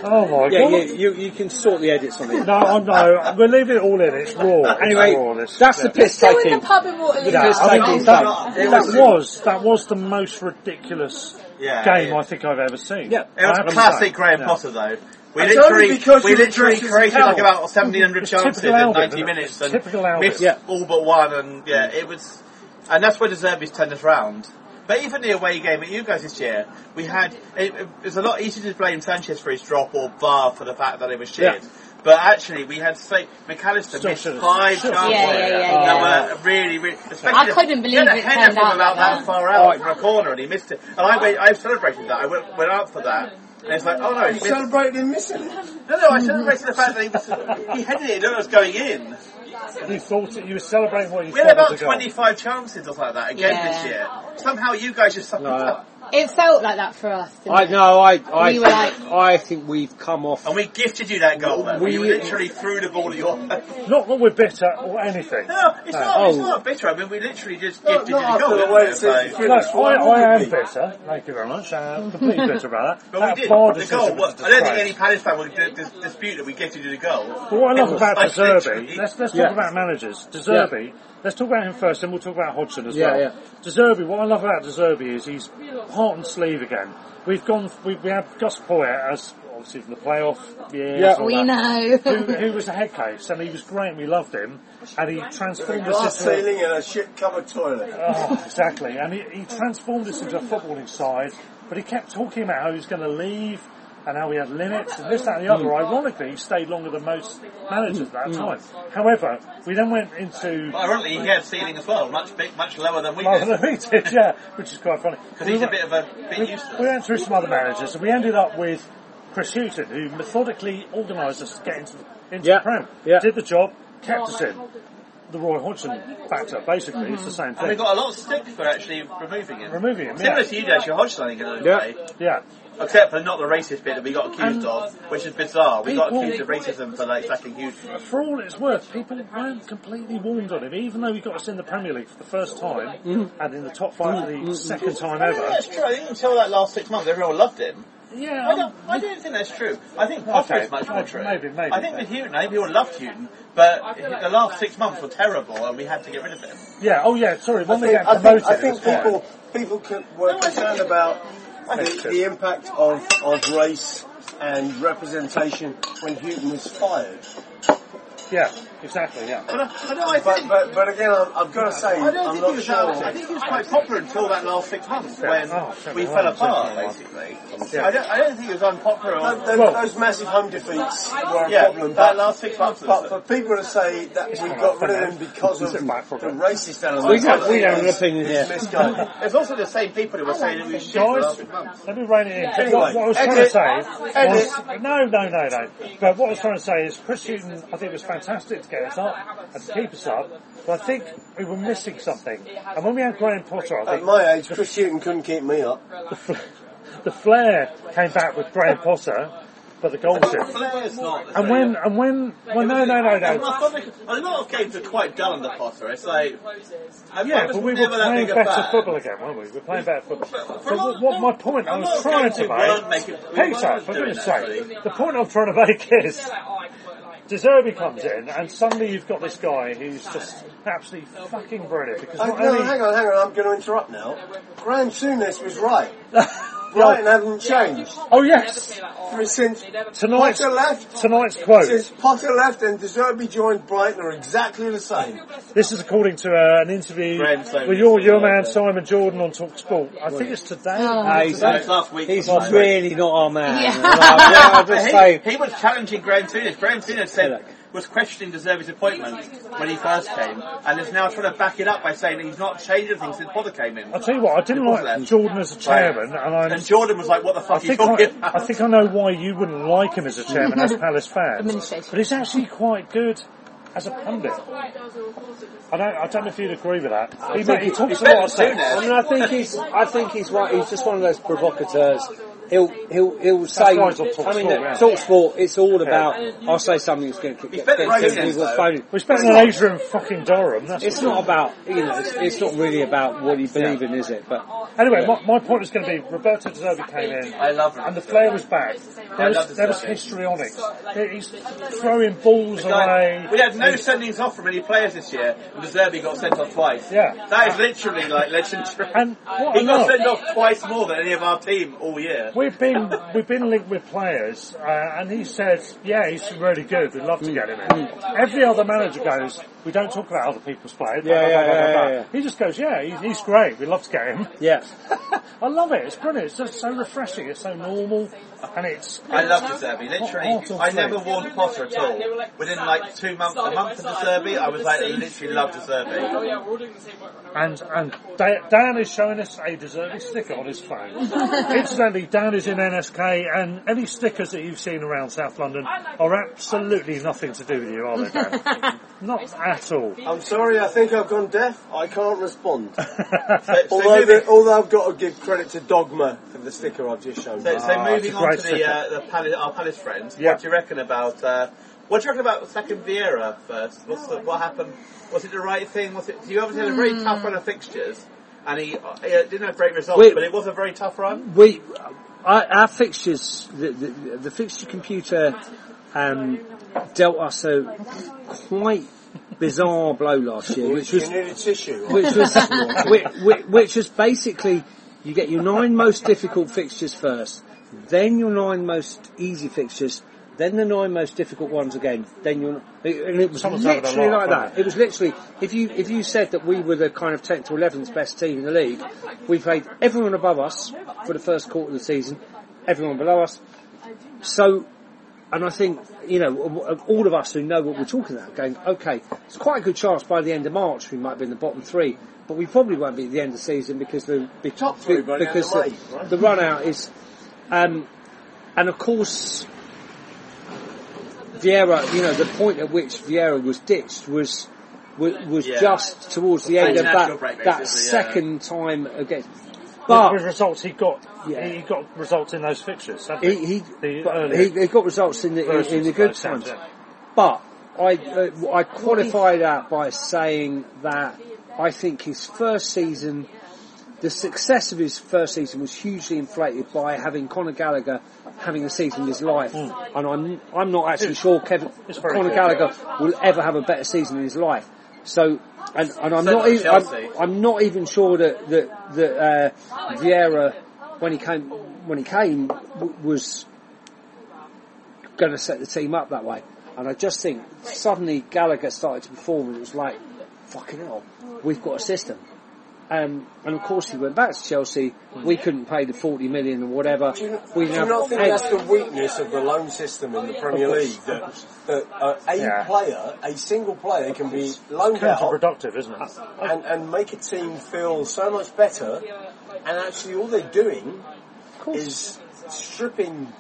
oh my Yeah, god. you, you, you can sort the edits on it. No, oh, no, we're leaving it all in. It's raw. Anyway, It's raw, this. that's Yeah. the piss Still in taking. the pub in Waterloo. Yeah, piss I mean, that, that was that was the most ridiculous Yeah, game yeah. I think I've ever seen. Yeah. It was I classic say. Graham Yeah. Potter though. We It's only literally, because we literally dressed as a created like about 1700 chances in 90 minutes and missed Yeah. all but one and yeah, it was, and that's where De Zerbi's turned us round. But even the away game at you guys this year, we had, it, it was a lot easier to blame Sanchez for his drop or Bar for the fact that it was shit. Yeah. But actually, we had say McAllister Still missed five chances Yeah, yeah, yeah, that yeah. were really, really. Especially I couldn't he believe had a it header from about that that. far out oh, from a corner, and he missed it. And I, went, I celebrated that. I went, went out for that. And it's like, oh no, You he missed celebrated him missing. no, no, I celebrated the fact that he was, he headed it, and it was going in. You thought it, you were celebrating what you We had thought about was a goal. 25 chances or something like that again Yeah. this year. Somehow you guys just sucked it No. up. It felt like that for us. didn't I know. I I We were like- I think we've come off. And we gifted you that goal then. We, We- literally threw the ball at your Not that we're bitter or anything. No, it's not, it's Oh. not bitter. I mean, we literally just Not- gifted not you the after goal. the way we? it says you No. I, I am bitter. Thank you very much. Uh, completely bitter about that. But that we did. The goal, was I don't think any Palace fan would d- dis- dispute that we gifted you the goal. But what I love about like De Zerbi, let's, let's Yeah. talk about managers. De Zerbi, let's talk about him first, and we'll talk about Hodgson as Yeah, well. yeah. De Zerbi, what I love about De Zerbi is he's heart and sleeve again. We've gone, we, we had Gus Poyet as obviously from the playoff years. Yeah. We that, know. Who, who was the head case, and he was great, and we loved him, and he transformed us Glass into ceiling and a shit covered toilet. Oh, exactly. And he, he transformed us into a footballing side, but he kept talking about how he was going to leave and how he had limits and this, that and the hmm. other. Ironically, he stayed longer than most managers at that hmm. time. However, we then went into... Well, ironically, he had ceiling as well, much big, much lower than we Rather did. than we did, yeah, which is quite funny. Because he's a bit of a bit we, useless. we went through some other managers and we ended up with Chris Hughton, who methodically organised us to get into, into Yeah, the Prem. yeah. Did the job, kept us in. The Roy Hodgson factor, basically, it's the mm-hmm. same thing. And we thing. got a lot of stick for actually removing him. Removing him, Similar yeah. to you, actually, Hodgson, I think, in a Yeah. way. Yeah. Except for not the racist bit that we got accused And of, which is bizarre. We got accused of racism for like sacking Hughes. for all it's worth, people weren't completely warmed on him, even though he got us in the Premier League for the first time mm-hmm. and in the top five for the mm-hmm. second time I don't ever. that's true. I think until that last six months, everyone loved him. Yeah, I don't, I don't think that's true. I think Potter Okay, is much more maybe, true. maybe, maybe, I think maybe. with Hughton, I people loved Hughton, but the last six months were terrible and we had to get rid of him. yeah. Oh yeah. Sorry, I when we think, get I think, I think it was fine. people people can, were concerned about the, the impact of, of race and representation when Hughton was fired. Yeah, exactly. Yeah. But, I, I, know, I But, think, but, but again, I've, I've got to say, I don't I'm think he was sure. that, I think he was quite popular until that last six months when Oh, we well, fell apart, basically. Yeah. I, don't, I don't think he was unpopular. Those, Or, those, Well- those massive home defeats were a Yeah, problem. that But, last six months but, for people to say that we got rid of him because of Is it back for the racist element, We don't- we don't have an opinion is here. There's also the same people who were saying it was shit for the last Guys, six months. let me rein it in. Anyway, what, what I was trying to say was, no, no, no, no. But what I was trying to say is Chris Hughton, I think was fantastic to get us up and keep us up, but I think we were missing something. And when we had Graham Potter, I At my age, Chris Hughton couldn't keep me up. the, fl- the flair came back with Graham Potter, but the goals didn't. Flair's not And when, and when, well, no, no, no, no. A lot of games are quite dull under Potter. It's like, I, I Yeah, but we were playing better fan. football again, weren't we? We were playing better football. for So a lot- what, what my point I a was trying to make, making- we Peter, weren't for doing goodness sake, the point I'm trying to make is, De Zerbi comes in, and suddenly you've got this guy who's just absolutely fucking brilliant, because Oh, no, only... hang on, hang on, I'm going to interrupt now. Graham Souness was right. Brighton haven't changed. Oh yes! For since Tonight's, Potter left, tonight's quote. since Potter left and De Zerbi joined Brighton are exactly the same. This is according to uh, an interview Graham with your, your man Simon Jordan on Talk Sport. I think it's today. No, he's, No, it's last week. he's Last really not our man. Yeah. And I- yeah, I'll just he, he was challenging Graham Souness. Graham Souness said was questioning De Zerbi's appointment when he first came, and is now trying to back it up by saying that he's not changed anything since Potter came in. I'll tell you what, I didn't like left. Jordan as a chairman, and I'm And Jordan was like, "What the I fuck are you think talking I, about?" I think I know why you wouldn't like him as a chairman as Palace fans. But he's actually quite good as a pundit. I don't, I don't know if you'd agree with that. He, he talks a lot of sense. I mean, I think he's, I think he's right. He's just one of those provocateurs he'll he'll he'll say. why he's on Talk I mean, Sport, talk sport. It's all about. I'll say something that's going to kick. He's get, better get than people Jones, though. phoning. We're spending an Adrian fucking Durham. That's It's not about you know. It's, it's not really about what you believe in, is it? But Anyway, my, my point is going to be Roberto De Zerbi came in, I love and the flair was back. There was, De there was histrionics. He's throwing balls away. we had no sendings off from any players this year, and De Zerbi got sent off twice. Yeah. That is literally like legendary. And what I he got love- sent off twice more than any of our team all year. We've been we've been linked with players, uh, and he says, "Yeah, he's really good. We'd love to get him in." Every other manager goes, "We don't talk about other people's players." blah, Yeah, blah, yeah, blah, blah, yeah, blah. yeah, yeah. He just goes, "Yeah, he's, he's great. We'd love to get him." yeah, I love it. It's brilliant. It's just so refreshing. It's so normal, and it's. I love De Zerbi. Literally, Heart of I flame. never warned Potter at all. Within like two months, a month of De Zerbi, I was like, I literally love De Zerbi. And and Dan is showing us a De Zerbi sticker on his phone. Incidentally, Dan is in NSK, and any stickers that you've seen around South London are absolutely nothing to do with you, are they, Dan? Not at all. I'm sorry, I think I've gone deaf. I can't respond. So, so although, moving, the, although I've got to give credit to Dogma for the sticker I've just shown. so, so Ah, moving on to the, uh, the Palace, our Palace friends, Yeah. what do you reckon about, uh, what do you reckon about second Vieira first? What's the, what happened? Was it the right thing? Was it, you obviously had a very tough run of fixtures, and he, uh, he didn't have great results, Wait. but it was a very tough run. we our, our fixtures, the, the, the fixture computer um, dealt us a quite bizarre blow last year, which was you tissue. which was which, which, was basically you get your nine most difficult fixtures first, then your nine most easy fixtures, then the nine most difficult ones again, then your and it was Someone's literally laugh, like that. It was literally if you if you said that we were the kind of tenth or eleventh best team in the league, we played everyone above us for the first quarter of the season, everyone below us. So and I think, you know, all of us who know what we're talking about, going, okay, it's quite a good chance by the end of March we might be in the bottom three, but we probably won't be at the end of the season because the be- Top three by the end because the, right? the run out is, um, and of course, Vieira, you know, the point at which Vieira was ditched was was, was Yeah. just towards the end of that break, that yeah. second time against. But with results, he got Yeah. he got results in those fixtures. he, he, The he, he got results in the in, in the good times, yeah. But I uh, I qualify that by saying that I think his first season, the success of his first season was hugely inflated by having Conor Gallagher having the season of his life, and I'm I'm not actually sure Kevin Conor Gallagher will ever have a better season in his life. So. And, and I'm So not even I'm, I'm not even sure that that that uh, Vieira when he came when he came w- was going to set the team up that way. And I just think suddenly Gallagher started to perform and it was like, fucking hell, we've got a system. Um, and of course he went back to Chelsea. We couldn't pay the 40 million or whatever. Do you, we do you not think and- that's the weakness of the loan system in the Premier League? That, that uh, a Yeah. player, a single player, can be loaned out counterproductive, isn't it? and, and make a team feel so much better. And actually, all they're doing is stripping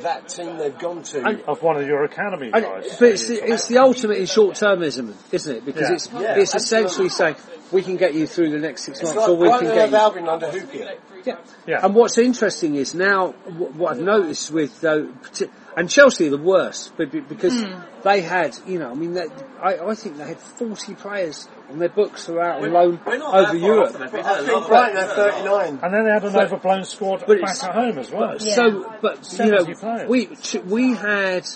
that team they've gone to. And- Of one of your academy And, guys. but it's the, it's the ultimate in short termism, isn't it? Because Yeah. it's Yeah, it's essentially saying we can get you through the next six it's months, like or we can get you Albion under Hoopier. Yeah. Yeah. And what's interesting is now what I've noticed with though, and Chelsea are the worst, but be- because hmm. they had, you know, I mean, they, I, I think they had 40 players on their books who are out on loan over Europe. off, have we? I Had a lot think of- Brighton 39. and then they had an But- overblown squad but back at home as well. Yeah. So, but you know, players. we we had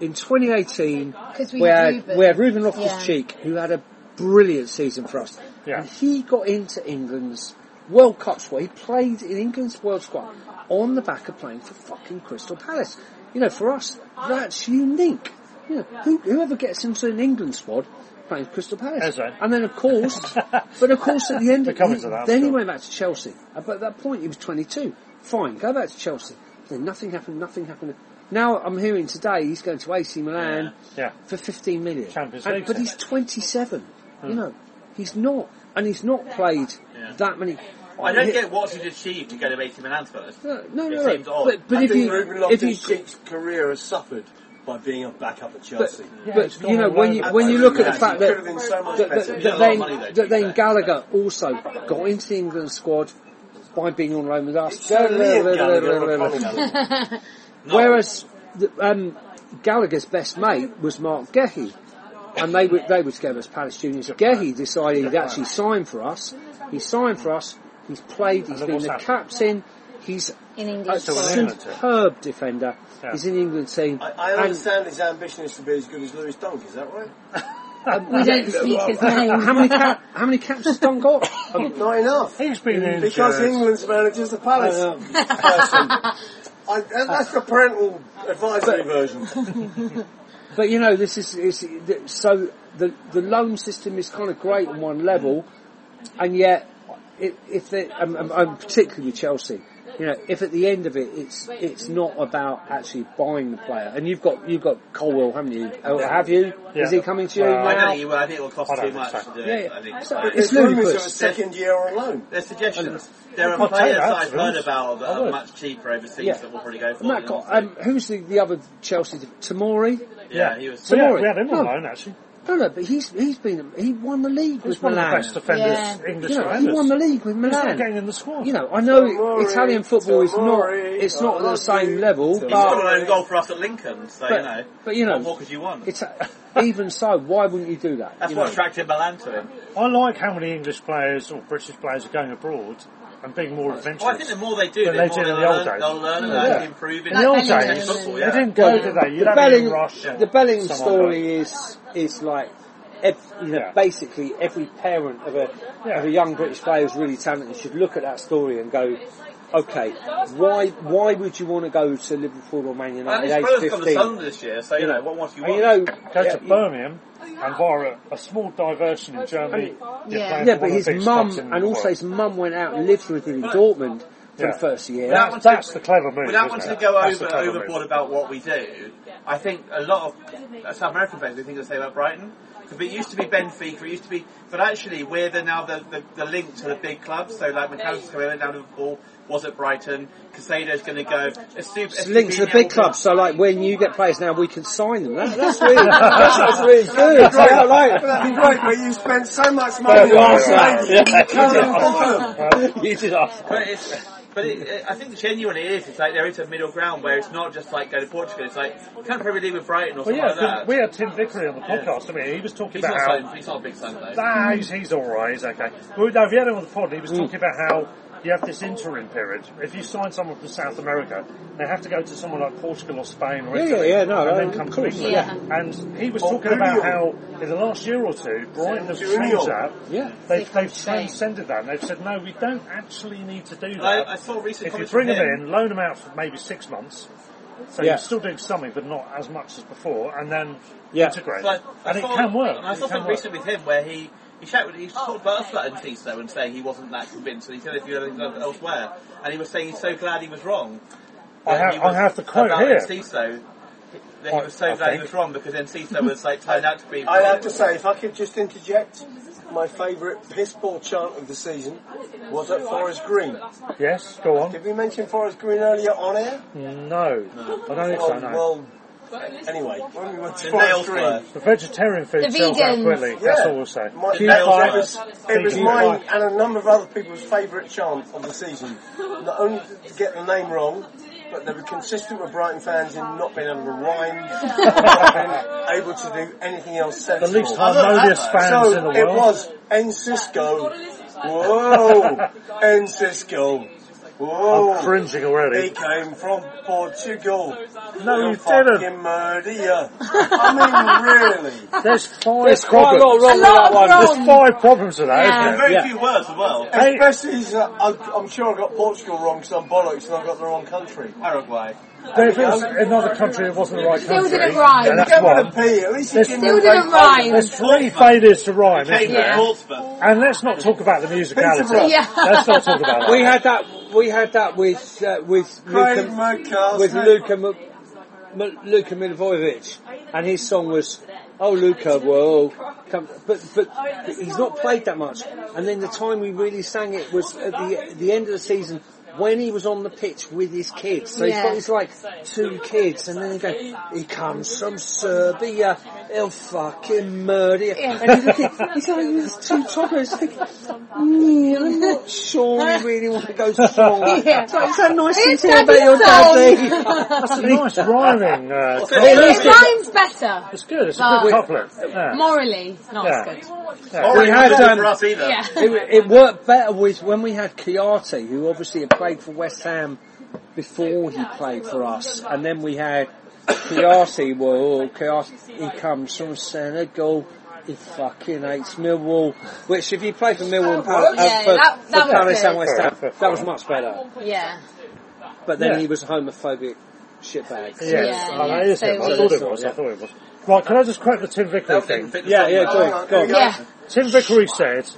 in 2018 we we had had Ruben. we had Ruben Loftus Yeah. Cheek who had a brilliant season for us, Yeah. and he got into England's World Cup squad. He played in England's World Squad on the back of playing for fucking Crystal Palace. You know, for us, that's unique. You know, who, whoever gets into an England squad playing for Crystal Palace, Eze. and then of course, but of course at the end We're of coming he- to that, then he went back to Chelsea. But at that point he was 22. Fine, go back to Chelsea. Then nothing happened, nothing happened. Now I'm hearing today he's going to AC Milan Yeah. for 15 million. Champions And- League. but he's 27. You hmm. know, he's not, and he's not played Yeah. that many. I don't get what he's achieved to go to AC Milan first. No, no, It no. no. seems odd. But, but I if think you, Ruben if you, Loftus-Cheek's career has suffered by being a backup at but, Chelsea. but you know, when you when you look at the fact that so that, that, He got a that then money, that then. Gallagher also got into the England squad, by being on loan with us. It's Sir Liam Gallagher or Colin Gallagher. Whereas the, um, Gallagher's best mate was Marc Guéhi. And they were, they were together as Palace Juniors. Guéhi decided he'd actually sign for us. He signed for us. He's played. He's been what's the captain. He's In a England. Still in England, too. superb defender. Yeah. He's in England team. I, I And- understand his ambition is to be as good as Lewis Dunk, is that right? We don't speak his name. how many cap, how many caps has Don got? Um, Not enough. He's been injured. Because England's manager's the Palace I person. I, and that's the parental advisory version. But you know, this is, is so the the loan system is kind of great on one level, and yet if, if they, um, um, um, particularly with Chelsea, you know, if at the end of it it's it's not about actually buying the player, and you've got you've got Colwill, haven't you? Oh, have you? Yeah. Is he coming to you Well, I don't think, you, I think it will cost too much to do Yeah, it. I think So so. it's There's rumours of a ludicrous. second year on loan. There's suggestions. There I'll are take players that, I've heard about that are much cheaper overseas Yeah. that will probably go for. Matt, um, who's the, the other Chelsea? Tomori? yeah, he was. We had, Tomorrow. we had him on loan actually. No, no, but he's he's been he won the league He's with one of the best defenders, Yeah. English You know, he won the league with He's not Milan. getting in the squad. You know, I know Tomori, Italian football is not Tomori, it's not at the same love level, you. He scored but an own goal for us at Lincoln, so But- you know. but, you know, what more could you want? it's even so. Why wouldn't you do that? That's you what know? attracted Milan to him. I like how many English players or British players are going abroad and being more adventurous. Well, I think the more they do, Than the they more did they'll in the old learn, days. they'll learn and Yeah. actually improve in in the old Bellingham, days, football, they didn't go, did they? You'd the Belling, Rush. the Bellingham someone story is is like. ev you know, Yeah. basically every parent of a Yeah. of a young British player who's really talented should look at that story and go, okay, why why would you want to go to Liverpool or Man And United his age brother's got the fifteen? Sun this year, so you know, what more do you And want? you know, Go yeah, to Birmingham and via a, a small diversion in Germany. you're Yeah. playing Yeah, for but one of his the mum, clubs in the and also world. his mum went out and lived with him in Dortmund for Yeah. the first year. Without That's, wanting to- that's the clever move. Without isn't wanting it? to go That's the over clever overboard move. about what we do, I think a lot of uh, South American players we think the same about Brighton. Because it used to be Benfica, it used to be, but actually we're the, now the, the, the link to the big clubs. So like McAllister's coming down to Liverpool, was at Brighton. Caicedo's going to go. A super, It's linked to the big clubs, so like when you get players now, we can sign them. That, that's really, that's, that's really good. Yeah, like, That'd be great, but you spent so much money you on asked that. You can't afford them. you did ask. But it's, but it, it, I think genuinely it is. It's like there is a middle ground where it's not just like go to Portugal. It's like you can't Premier League with Brighton or Well, something yeah, like 'cause that. we had Tim Vickery on the podcast. I mean, he was talking he's, about not how signed, he's not a big sign though. Nah, he's, he's all right. He's okay. Well, no, if you had him on the pod, he was mm. talking about how you have this interim period. If you sign someone from South America, they have to go to someone like Portugal or Spain or Yeah, Italy, yeah, yeah, no, and no, then come to England. yeah. And he was Or talking about how in the last year or two, Brighton have Junior. changed that. Yeah. They've, they've transcended that. And they've said, no, we don't actually need to do that. I, I saw recent if you bring them in, loan them out for maybe six months. So Yeah. you're still doing something, but not as much as before, and then Yeah. integrate. Like, and it saw- can work. I saw something work. recently with him where he he shouted, he talked about us about Enciso and saying he wasn't that convinced, and he said if you had anything elsewhere, and he was saying he's so glad he was wrong. I When have- he I was have the quote about here. Enciso, that he was so I glad he was wrong because Enciso was like turned out to be. I have to say, if I could just interject, my favourite piss ball chant of the season was at Forest Green. Yes, go on. Did we mention Forest Green earlier on air? No, I don't think so. Oh, No. well, anyway, when we went to The Forest nails were. The vegetarian food The sells out vegans. quickly. That's all we'll say. My, The it nails was, it was Thank you. mine and a number of other people's favourite chant of the season. Not only to get the name wrong, but they were consistent with Brighton fans in not being able to rhyme, not being able to do anything else The sensible. least harmonious fans in So the it world. was Encisco. Whoa, Encisco. Whoa. I'm cringing already. He came from Portugal. No, He'll you fucking didn't. murder you. I mean, really. There's five There's quite a lot problems. wrong A with lot that one. There's five problems with that, Yeah. isn't Very there? Yeah. few words as well. Hey. Especially, uh, I'm, I'm sure I got Portugal wrong because I'm bollocks and I got the wrong country. Paraguay. But if it was another country it wasn't the right Still country, didn't rhyme. then that's Get with a one. P, at least There's- Still didn't rhyme. There's three failures to rhyme, isn't Came there? from And let's not talk about the musicality. Peterborough. Yeah. Let's not talk about that. We had that. We had that with uh, with Craig Luka, with Luka M- M- Luka Milivojevic, and his song was "Oh Luka, whoa." Come, but but he's not played that much. And then the time we really sang it was at the the end of the season when he was on the pitch with his kids. So he's Yeah. got his like two kids, and then he go, he comes from Serbia. he'll fucking murder you. And he's looking, he's like, there's two toppers. Mm, I'm not sure we really want to go strong. Yeah. So is that nice It's to hear about your Daddy's daddy? That's a nice rhyming. Uh, It, it rhymes better. it's good. It's a good couplet. Yeah. Morally, not Yeah. as good. Yeah. We had, um, for us either. Yeah. it, it worked better with when we had Kouyaté, who obviously had played for West Ham before he played for us, and then we had Kouyaté. Well, Kouyaté, he comes from Senegal. He fucking hates Millwall. Which, if you play for Millwall and Pal- Yeah, uh, for, that- that for was Palace and West Ham, that was much better. Yeah. But then Yeah. he was a homophobic shitbag. Yes, Yeah, oh, that yeah, is so. I thought it was. I thought it was. Right, can I just quote the Tim Vickery thing? Yeah, yeah, go on, go on. Yeah. Tim Vickery said,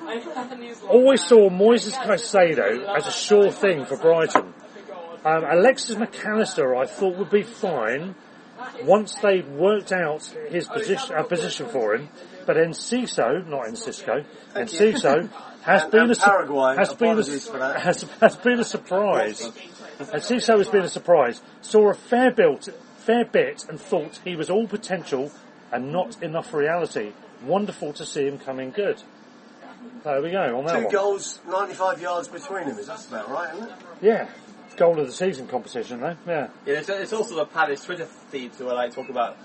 always saw Moises Caicedo as a sure thing for Brighton. Um, Alexis McAllister I thought would be fine once they worked out his position, uh, position for him, but Enciso, not Encisco, Enciso has been a, su- Paraguay, has been a, apologies for has, has been a surprise. Enciso has been a surprise. Saw a fair bit, fair bit and thought he was all potential and not enough reality. Wonderful to see him coming good. There we go on that Two one. goals, 95 yards between them. Is that about right, isn't it? Yeah, goal of the season competition though. Yeah, Yeah, it's, it's also the Palace Twitter feeds who are like talk about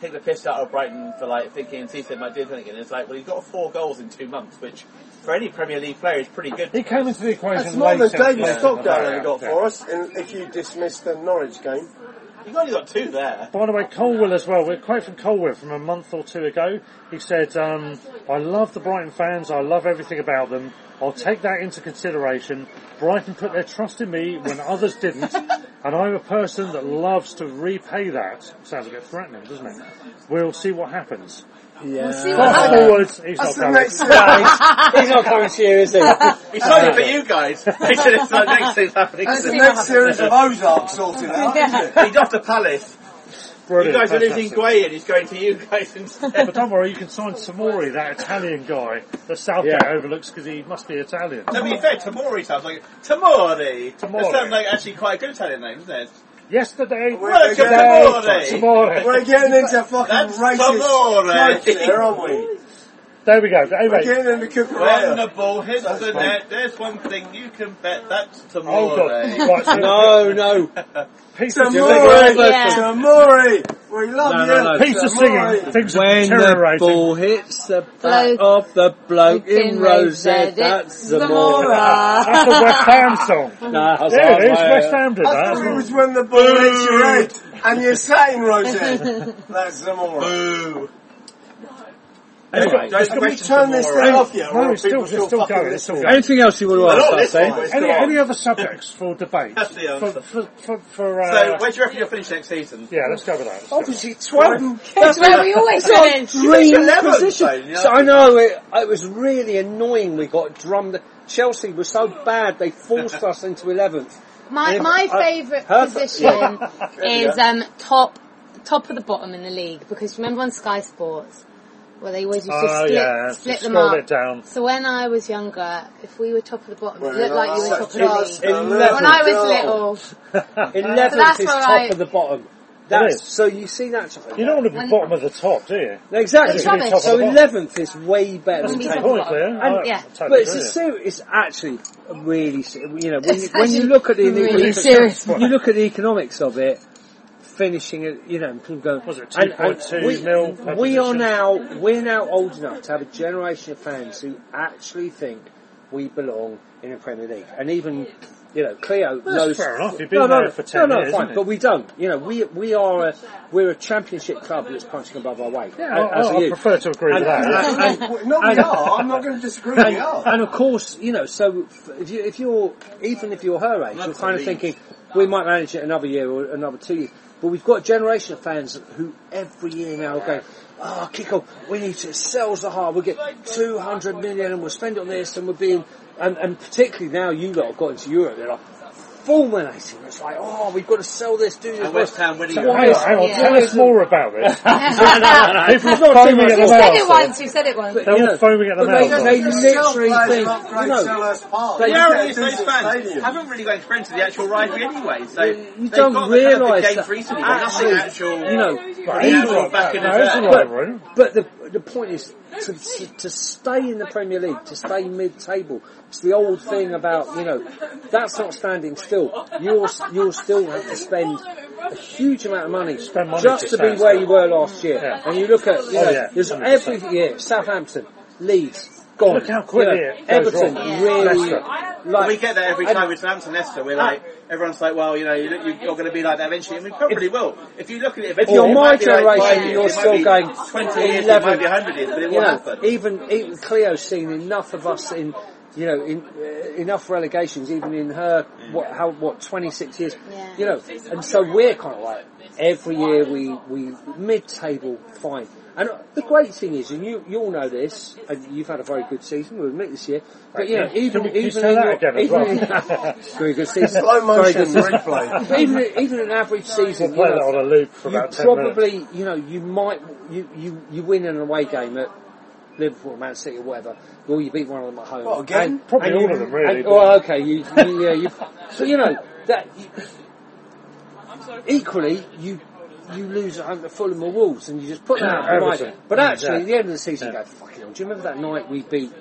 take the piss out of Brighton for like thinking Cisse might do something, and it's like, well, he's got four goals in two months, which for any Premier League player is pretty good. he came into the equation That's more late than David yeah, Stockdale yeah, ever got yeah. for us, and if you dismiss the Norwich game. You've only got two there. By the way, Colwill as well. We're quote from Colwill from a month or two ago. He said, um, "I love the Brighton fans. I love everything about them. I'll take that into consideration. Brighton put their trust in me when others didn't, and I'm a person that loves to repay that." Sounds a bit threatening, doesn't it? We'll see what happens. Yeah. see what Fast happens. forward, he's That's the not next coming. series. He's not coming to you, is he? He's sorry for you guys. He said it's like next thing's happening. That's the soon. next series of Ozark sorted out, isn't it? He's off to Palace. You Brilliant, guys are losing fantastic. Guéhi and he's going to you guys instead. But don't worry, you can sign Tomori, that Italian guy that Southgate Yeah. overlooks because he must be Italian. To be fair, Tomori sounds like Tomori. Tomori. That sounds like actually quite a good Italian name, doesn't it? Yesterday, We're Welcome getting, Tomori. Samori. we're getting into fucking That's racist Tamore. jokes here, aren't we? There we go. We're Anyway, getting into When Cucurella. the ball hits the net, there's one thing you can bet. That's oh, hold on. Right, so No, no. Peter, Tomori! Yeah. Tomori! We love No, you! no, no. Peter singing Tomori. things are When the ball hits the back Bloke of the bloke in in rosette, Rosette, that's the Zamora. That's a West Ham song. Nah, Yeah, it is. right, West. Ham did I that. thought it was when the ball hits your head and you're sat in rosette. That's Zamora. Boo. Anyway, Don't Can we turn this thing off yet? No, or it's still, people it's still fucking going. It's still listening? going. Anything else you want to Well, ask not us, eh? Any, any other subjects for debate? That's the answer. for, for, for, uh, So, where do you reckon you'll finish next season? yeah, let's go with that. Let's go with Obviously, 12. That's where we always finish. Dream 11th, position. though. So I know it, it was really annoying. We got drummed. Chelsea was so bad they forced us into 11th. My Yeah, my I- favourite her- position is um, top top of the bottom in the league because remember on Sky Sports where they always used to Oh, split, yeah, split them up. it down. So when I was younger, if we were top of the bottom, Well, it looked like you were top of the just league. Eleven. When I was No. little, 11th that's is where top I- of the bottom. That's, is. so you see that? You don't want to be When- bottom of the top, do you? Exactly. It's rubbish. So of the 11th is way better That's than be 10th. top of point, the Claire. bottom. I And- oh, yeah. totally But it's, a agree. ser- it's actually a really, you know, when you, when you look at the really economics- serious. you look at the economics of it, finishing it, you know, people go, Was it and- and 2.2 we, mil we are now, we're now old enough to have a generation of fans who actually think we belong in the Premier League. And even, you know, Cleo Well, that's knows. fair enough. You've been no, no, there no, for 10 no, no, years, fine, but we don't. You know, we we are a we're a championship club that's punching above our weight. Yeah, a- as I, are I prefer to agree with that. and- and- Well, No, we and- are. I'm not going to disagree. We and, are. and of course, you know, so if you if you're even if you're her age, you're kind of thinking we might manage it another year or another two years. But we've got a generation of fans who every year now go, ah, oh, Kiko, we need to sell Zaha. We'll get 200 million and we'll spend it on this and we're being, and, and particularly now you lot have got into Europe, they're like, fulminating. It's like, oh, we've got to sell this, do this. And West Ham winning. So it. Hang on, hang on, Yeah. tell us more about this. People People foaming at You the said mouth. it once, you said it once. they're all foaming at the but they, mouth. they literally sell think, players, you know, they- The You irony get is a those fans haven't really got experience of the actual rivalry anyway, so you they've don't got the kind of the realise games that recently, but nothing actual. you know, Right, even it's back in the no, it's a day. rivalry. But the the point is to, to to stay in the Premier League, to stay mid-table. It's the old thing about you know that's not standing still. You'll you'll still have to spend a huge amount of money Spend money just to to be where still. you were last year. Yeah. And you look at you Oh, know yeah, there's every year Southampton, Leeds. Gone. Look how quickly You know, it Everton wrong. really Leicester. like we get that every and- time with Southampton Leicester. We're like, everyone's like, well, you know, you, you- you're going to be like that eventually, and we probably will. If you look at it, If you're it my might be like generation, years, you're it might still be going 20 years, it 11. might be 100 years, but it will know, happen. even even Cleo's seen enough of us in, you know, in uh, enough relegations, even in her what how what 26 years, Yeah. you know, and so we're kind of like every year we we mid-table fine. And the great thing is, and you you all know this, and you've had a very good season. We'll admit this year, but you know, Can even we- can you even in your, even well? in, very good season, Slow very motion good replay. Even even an average season, We'll play you know, that on a loop for you about 10 minutes. probably, you know, you might, you, you, you win an away game at Liverpool, or Man City, or whatever, or you beat one of them at home. What, again? And- Probably and all you- of them, really, and- well, okay, you, you, yeah, you, so you know that. equally, you you lose at home to Fulham or Wolves, and you just put that out of your mind. Everton. But actually, at the end of the season, you go, "Fucking hell!" Do you remember that night we beat?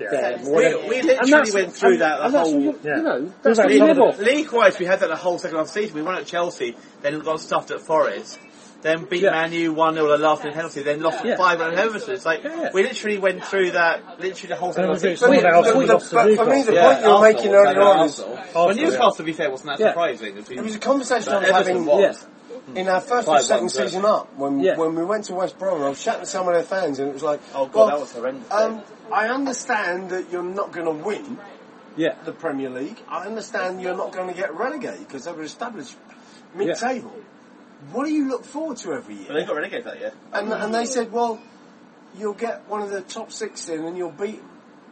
Yeah. them, We- we literally went through and- that the whole- what you, Yeah. you know, We've that's had what you some live of the- League-wise, we had that the whole second half season. We won at Chelsea, then got stuffed at Forest, then beat Yeah. Man U 1-0 and laughed in penalty, then lost Yeah. at 5 at Everton. It's like, Yeah. we literally went through that, literally the whole second half season. beat someone But the- but for me, the Newcastle. Yeah, point you're Arsenal, making was earlier that on is Arsenal. Arsenal, Well, Newcastle, to be fair, wasn't that surprising. It's been- It was a conversation I But was having Everton was. Yeah. Hmm. in our first or second ones, season up when Yeah. when we went to West Brom. I was chatting to some of their fans, and it was like, Oh, God, well, that was horrendous. Um, I understand that you're not going to win Yeah. the Premier League. I understand you're not going to get relegated because they were established mid-table. What do you look forward to every year? Well, they got relegated that year. And, and they said, well, you'll get one of the top six in and you'll beat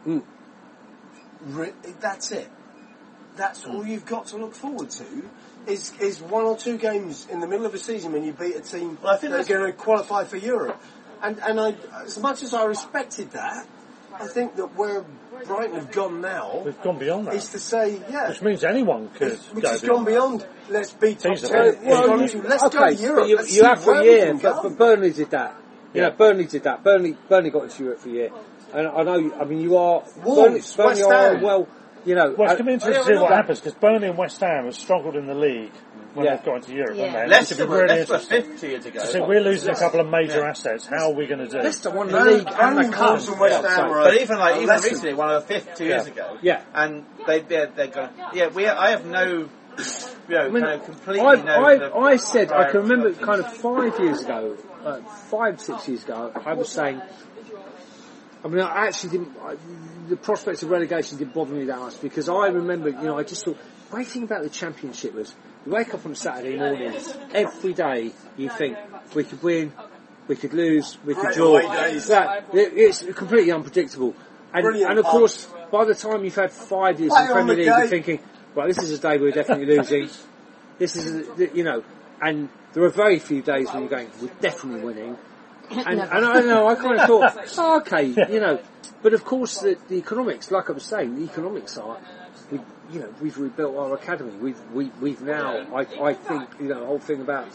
them. Hmm. Re- that's it. That's hmm. all you've got to look forward to is, is one or two games in the middle of a season when you beat a team Well, I think that's that's- going to qualify for Europe. And, and I, as much as I respected that, I think that where Brighton have gone now We've gone beyond is that. to say, yeah, Which means anyone could which go has beyond gone beyond, let's beat top 10. big. Well, you- let's okay, go to Europe. you, you have for a year, but, but Burnley did that. You Yeah. know, Burnley did that. Burnley, Burnley got into Europe for a year, and I know. I mean, you are Wolves, Burnley, Burnley West are well. You know, Well, it's uh, going to be interesting yeah, to see what happens because Burnley and West Ham have struggled in the league when Yeah. they've got into Europe, Yeah. haven't they? Leicester should be were, really Leicester were interesting. years ago. So we're losing a couple of major assets. How are we going to do? Leicester won the league and Burnley, the cup. Wolves and West Ham were But even like even recently, one of the fifth two years ago. Yeah. And they they're, they're going. Yeah, we. I have no. You know, I mean, kind of completely I. I, the- I said, I can prior- remember kind of five years ago, uh, five, six years ago, I was saying, I mean, I actually didn't, I, the prospects of relegation didn't bother me that much because I remember, you know, I just thought, great thing about the championship was, you wake up on Saturday mornings, every day you think, we could win, we could lose, we could draw. That, it, it's completely unpredictable. And, and of course, by the time you've had five years in Premier League, you're thinking, well, this is a day we're definitely losing. This is, a- you know, and there are very few days when you're going, we're definitely winning. And, and I know, I kind of thought, oh, okay, you know, but of course the, the economics, like I was saying, the economics are, we, you know, we've rebuilt our academy. We've, we, we've now, I, I think, you know, the whole thing about,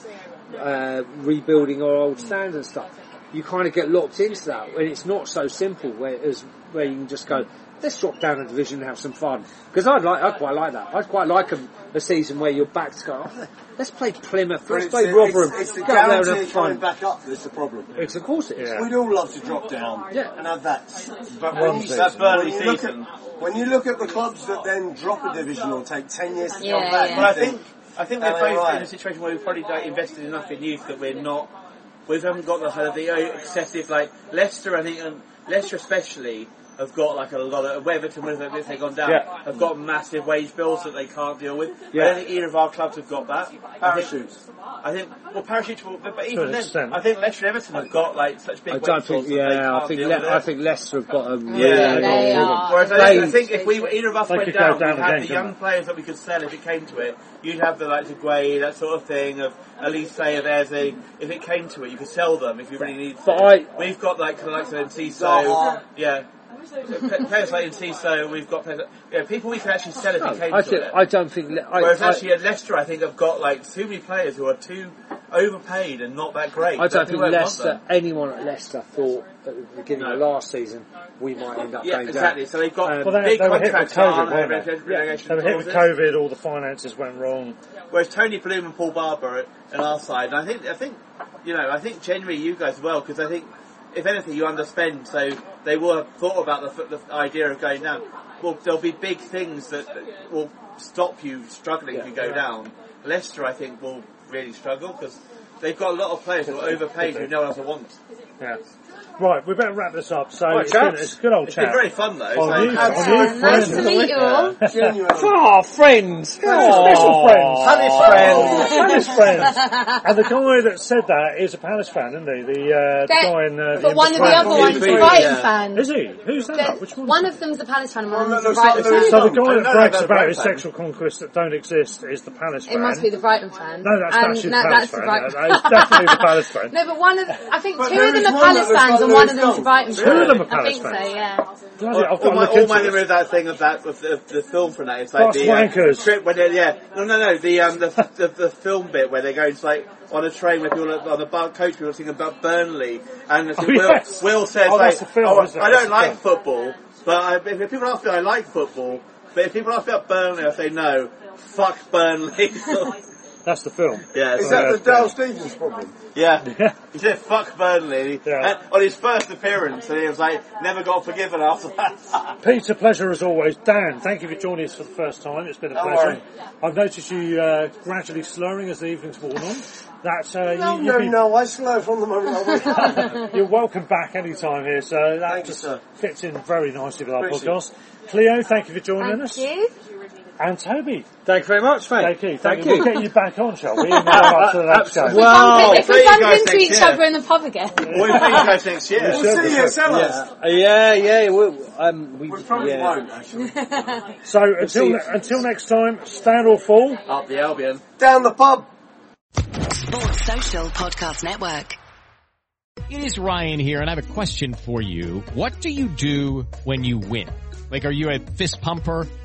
uh, rebuilding our old stands and stuff. You kind of get locked into that, and it's not so simple. Where as where you can just go, let's drop down a division and have some fun. Because I'd like, I'd quite like that. I'd quite like a, a season where you're back to go. Oh, let's play Plymouth. But Let's play the- Rotherham. it's, it's the go out there and guarantee have coming fun. back up that's the problem. It's of course it is. Yeah. We'd all love to drop down Yeah. and have that. But when you, season. That Burnley when you look. At, when you look at the clubs that then drop a division or take 10 years to Yeah, come back, yeah. But I think I think we're both right? in a situation where we've probably like, invested enough in youth that we're not. We haven't got the kind of the excessive like Leicester. I think and Leicester especially have got like a lot of Weatherton, if they've gone down, Yeah. have got massive wage bills that they can't deal with. Yeah. I don't think either of our clubs have got that. I think- Parachutes. I think, well, parachutes, will, but, but even then, extent. I think Leicester and Everton have got like such big I wage don't think. bills that they Yeah, can't I think. deal Le- with it. I think Leicester have got a really. Yeah, they are. Whereas I think, I think if we were, either of us went down, down we'd have the young they? players that we could sell if it came to it. You'd have the like De Guay, that sort of thing. Of at least say if there's a if it came to it, you could sell them if you really need. But to. I- we've got like the likes of Enciso, Zaha. yeah. Pe- Players like Enciso, we've got players, yeah, people we can actually sell if it came I to think. it. I don't think. I, Whereas I- actually at Leicester, I think have got like too many players who are too overpaid and not that great. I don't think Leicester, anyone at Leicester thought at the beginning of last season we might end up Yeah, going exactly. down. So they've got Um, Well, they, big they were hit with contracts COVID, on weren't they? relegation They were hit with. COVID, all the finances went wrong. Whereas Tony Bloom and Paul Barber at our side, and I think, I think, you know, I think generally you guys well, because I think, if anything, you underspend, so they will have thought about the, the idea of going down. Well, there'll be big things that, that will stop you struggling if you go down. Leicester, I think, will really struggle because they've got a lot of players who are overpaid who no one else wants. Yeah. Right, we better wrap this up. So Right, it's, been, it's a good old It's chat. been very fun though. On so- you, on you, Nice to meet you all. Genuinely. Oh, friends! Special friends. Palace friends! Palace friends. And the guy that said that is a Palace fan, isn't he? The, uh, the guy in uh, But one of the other ones is a Brighton, Brighton yeah. fan. Is he? Who's that? There's- Which one? One of them's a Palace fan and one Well, of them's a that looks like Brighton fan. so the guy I that brags about about his sexual conquests that don't exist is the Palace fan. It must be the Brighton fan. No, that's And actually the Palace that's the fan. Brighton That is definitely the Palace fan. No, but one of I think two of them is are Palace looks fans like one Lewis of them's a Dunk. Brighton Two of them are I Palace think so, fans. yeah. Bloody, I've got all to my, look all into my this. memory of that thing of that of the, the film from that. It's like Boss the uh, wankers. trip when they yeah no no no the um the, the the film bit where they go into like on a train with people on the bar, coach people are thinking about Burnley and Oh, Will yes. Will says Oh, like that's the film, oh, isn't it? I That's don't the like film. football but I, if people ask me I like football but if people ask me about Burnley I say no fuck Burnley That's the film. yeah Is that the Dale Stephens problem? yeah. Yeah. He said fuck Burnley Yeah. and on his first appearance and he was like never got forgiven after that Peter, pleasure as always. Dan, thank you for joining us for the first time. It's been a Don't pleasure. worry. I've noticed you uh, gradually slurring as the evening's worn on. That's uh, No, you, no, you'll be- no, I slow from the moment I wake. You're welcome back anytime here, so that Thank just sir. fits in very nicely with our Appreciate podcast. Cleo, thank you for joining Thank us. you. And Toby, Thank you very much, mate. thank you. Thank We'll you. get you back on, shall we? And we'll to the next show. If Well, if we bump into each year. other in the pub again. what do you guys next year We'll see you, sellers. Yeah, yeah, we, um, we, We probably yeah. won't, actually. So until see. until next time, stand or fall. up the Albion Down the pub. Sports Social Podcast Network. It is Ryan here, and I have a question for you. What do you do when you win? Like, are you a fist pumper,